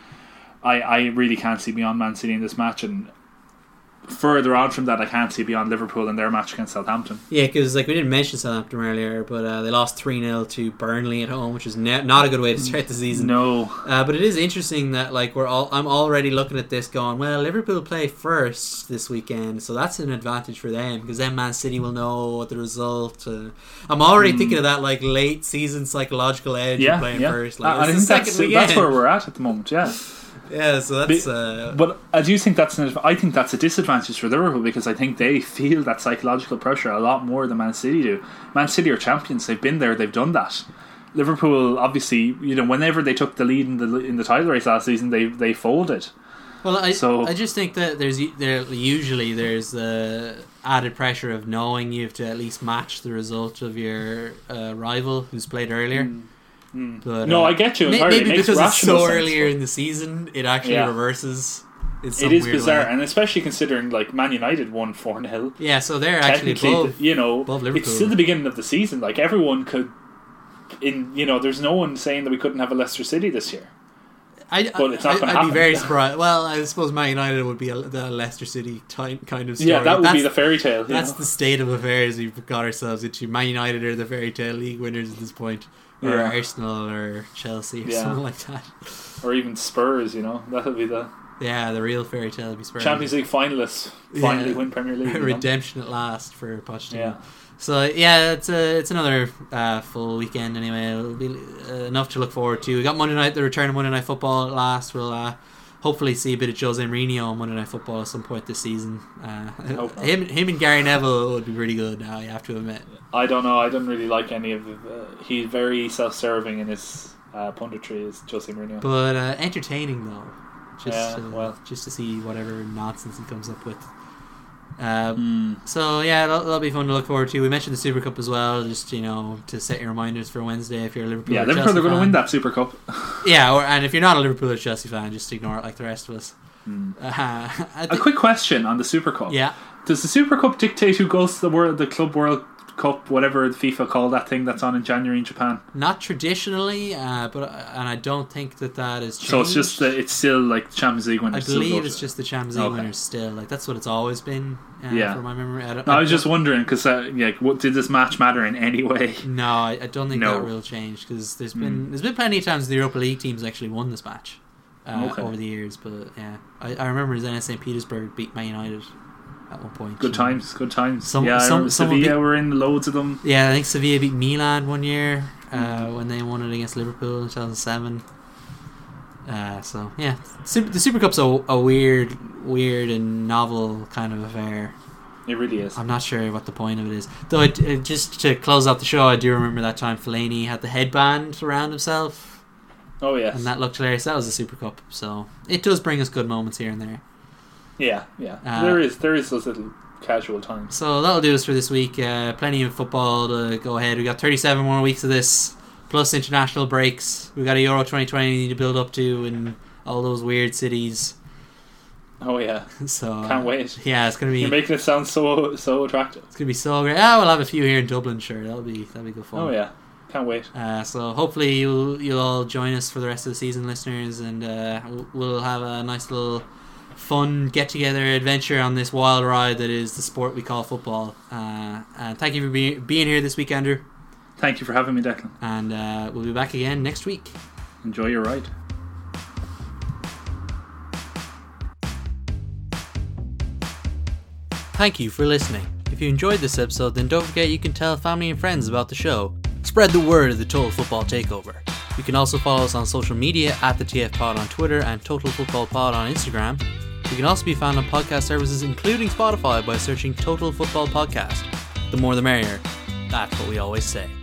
I I really can't see beyond Man City in this match, and further on from that, I can't see beyond Liverpool in their match against Southampton. Yeah, because like we didn't mention Southampton earlier, but uh, they lost three 0 to Burnley at home, which is ne- not a good way to start the season. No, Uh, but it is interesting that like we're all I'm already looking at this going well Liverpool play first this weekend so that's an advantage for them because then Man City will know what the result uh, I'm already thinking of that like late season psychological edge of Hmm. yeah, playing yeah. first like I think that's that's where we're at at the moment. Yeah, yeah so that's uh, but I do think that's an, I think that's a disadvantage for Liverpool because I think they feel that psychological pressure a lot more than Man City do. Man City are champions; they've been there, they've done that. Liverpool, obviously, you know, whenever they took the lead in the in the title race last season, they they folded. Well, I, So- I just think that there's there usually there's the added pressure of knowing you have to at least match the result of your uh, rival who's played earlier. But, Hmm. No, uh, I get you may- entirely. It Maybe because it's so sense, earlier in the season, it actually Yeah. reverses. In some It is weird bizarre, way. and especially considering like Man United won four 0 yeah. So they're actually Technically, above. you know, above it's still the beginning of the season. Like everyone could, in you know, there's no one saying that we couldn't have a Leicester City this year. I, but it's not I, gonna I'd happen. be very surprised. Well, I suppose Man United would be a, the Leicester City type kind of story. Yeah, that would be the fairy tale. That's know? the state of affairs we've got ourselves into. Man United are the fairy tale league winners at this point, or Yeah. Arsenal or Chelsea or Yeah. something like that. or even Spurs. You know, that would be the Yeah, the real fairy tale would be Spurs. Champions League finalists finally Yeah. win Premier League. you know? redemption at last for Pochettino. Yeah. So yeah, it's a it's another uh, full weekend anyway. It'll be uh, enough to look forward to. We got Monday night, the return of Monday night football at last. We'll uh, hopefully see a bit of Jose Mourinho on Monday Night Football at some point this season. Uh, him, him and Gary Neville would be pretty good now. You have to admit. I don't know. I don't really like any of. Uh, he's very self-serving in his uh, punditry. Is Jose Mourinho? But uh, entertaining though, just Yeah, to, well. just to see whatever nonsense he comes up with. Uh, Hmm. So yeah, that'll, that'll be fun to look forward to. We mentioned the Super Cup as well, just you know to set your reminders for Wednesday if you're a Liverpool. Yeah, Liverpool are going to win that Super Cup. Yeah, or, and if you're not a Liverpool or Chelsea fan, just ignore it like the rest of us. Hmm. Uh, I A quick question on the Super Cup. yeah, Does the Super Cup dictate who goes to the world, the Club World Cup, whatever FIFA call that thing that's on in January in Japan? not traditionally, uh, but and I don't think that that is. Changed. So it's just that it's still like Champions League I winners. still believe it's just the Champions League Okay. winners still. Like that's what it's always been. Uh, Yeah. from my memory. I, No, I was just wondering because uh, yeah, what did this match matter in any way? No, I, I don't think No. that will change because there's been there's been plenty of times the Europa League teams actually won this match uh, Okay. over the years. But yeah, I, I remember Zenit St Petersburg beat Man United at one point. Good times, good times. Some- yeah, some- Sevilla beat- were in loads of them. Yeah, I think Sevilla beat Milan one year uh, when they won it against Liverpool in 2007. Uh, so yeah, Super, the Super Cup's a, a weird, weird and novel kind of affair. It really is. I'm not sure what the point of it is. Though, it, it, just to close out the show, I do remember that time Fellaini had the headband around himself, Oh yeah, and that looked hilarious. That was the Super Cup, so it does bring us good moments here and there. Yeah, yeah. Uh, there is there is those little casual times. So that'll do us for this week. Uh, plenty of football to go ahead. We got 37 more weeks of this, plus international breaks. We got a Euro 2020 we need to build up to, and all those weird cities. Oh yeah, So uh, can't wait. Yeah, it's gonna be You're making it sound so so attractive. it's gonna be so great. Ah, we'll have a few here in Dublin. Sure, that'll be that'll be good fun. Oh yeah, can't wait. Uh, so hopefully you'll you'll all join us for the rest of the season, listeners, and uh, we'll have a nice little fun get together adventure on this wild ride that is the sport we call football. Uh, and thank you for be- being here this week, Andrew. Thank you for having me, Declan. And uh, we'll be back again next week. Enjoy your ride. Thank you for listening. If you enjoyed this episode, then don't forget you can tell family and friends about the show. Spread the word of the Total Football Takeover. You can also follow us on social media at the TF Pod on Twitter and Total Football Pod on Instagram. We can also be found on podcast services including Spotify by searching Total Football Podcast. The more the merrier. That's what we always say.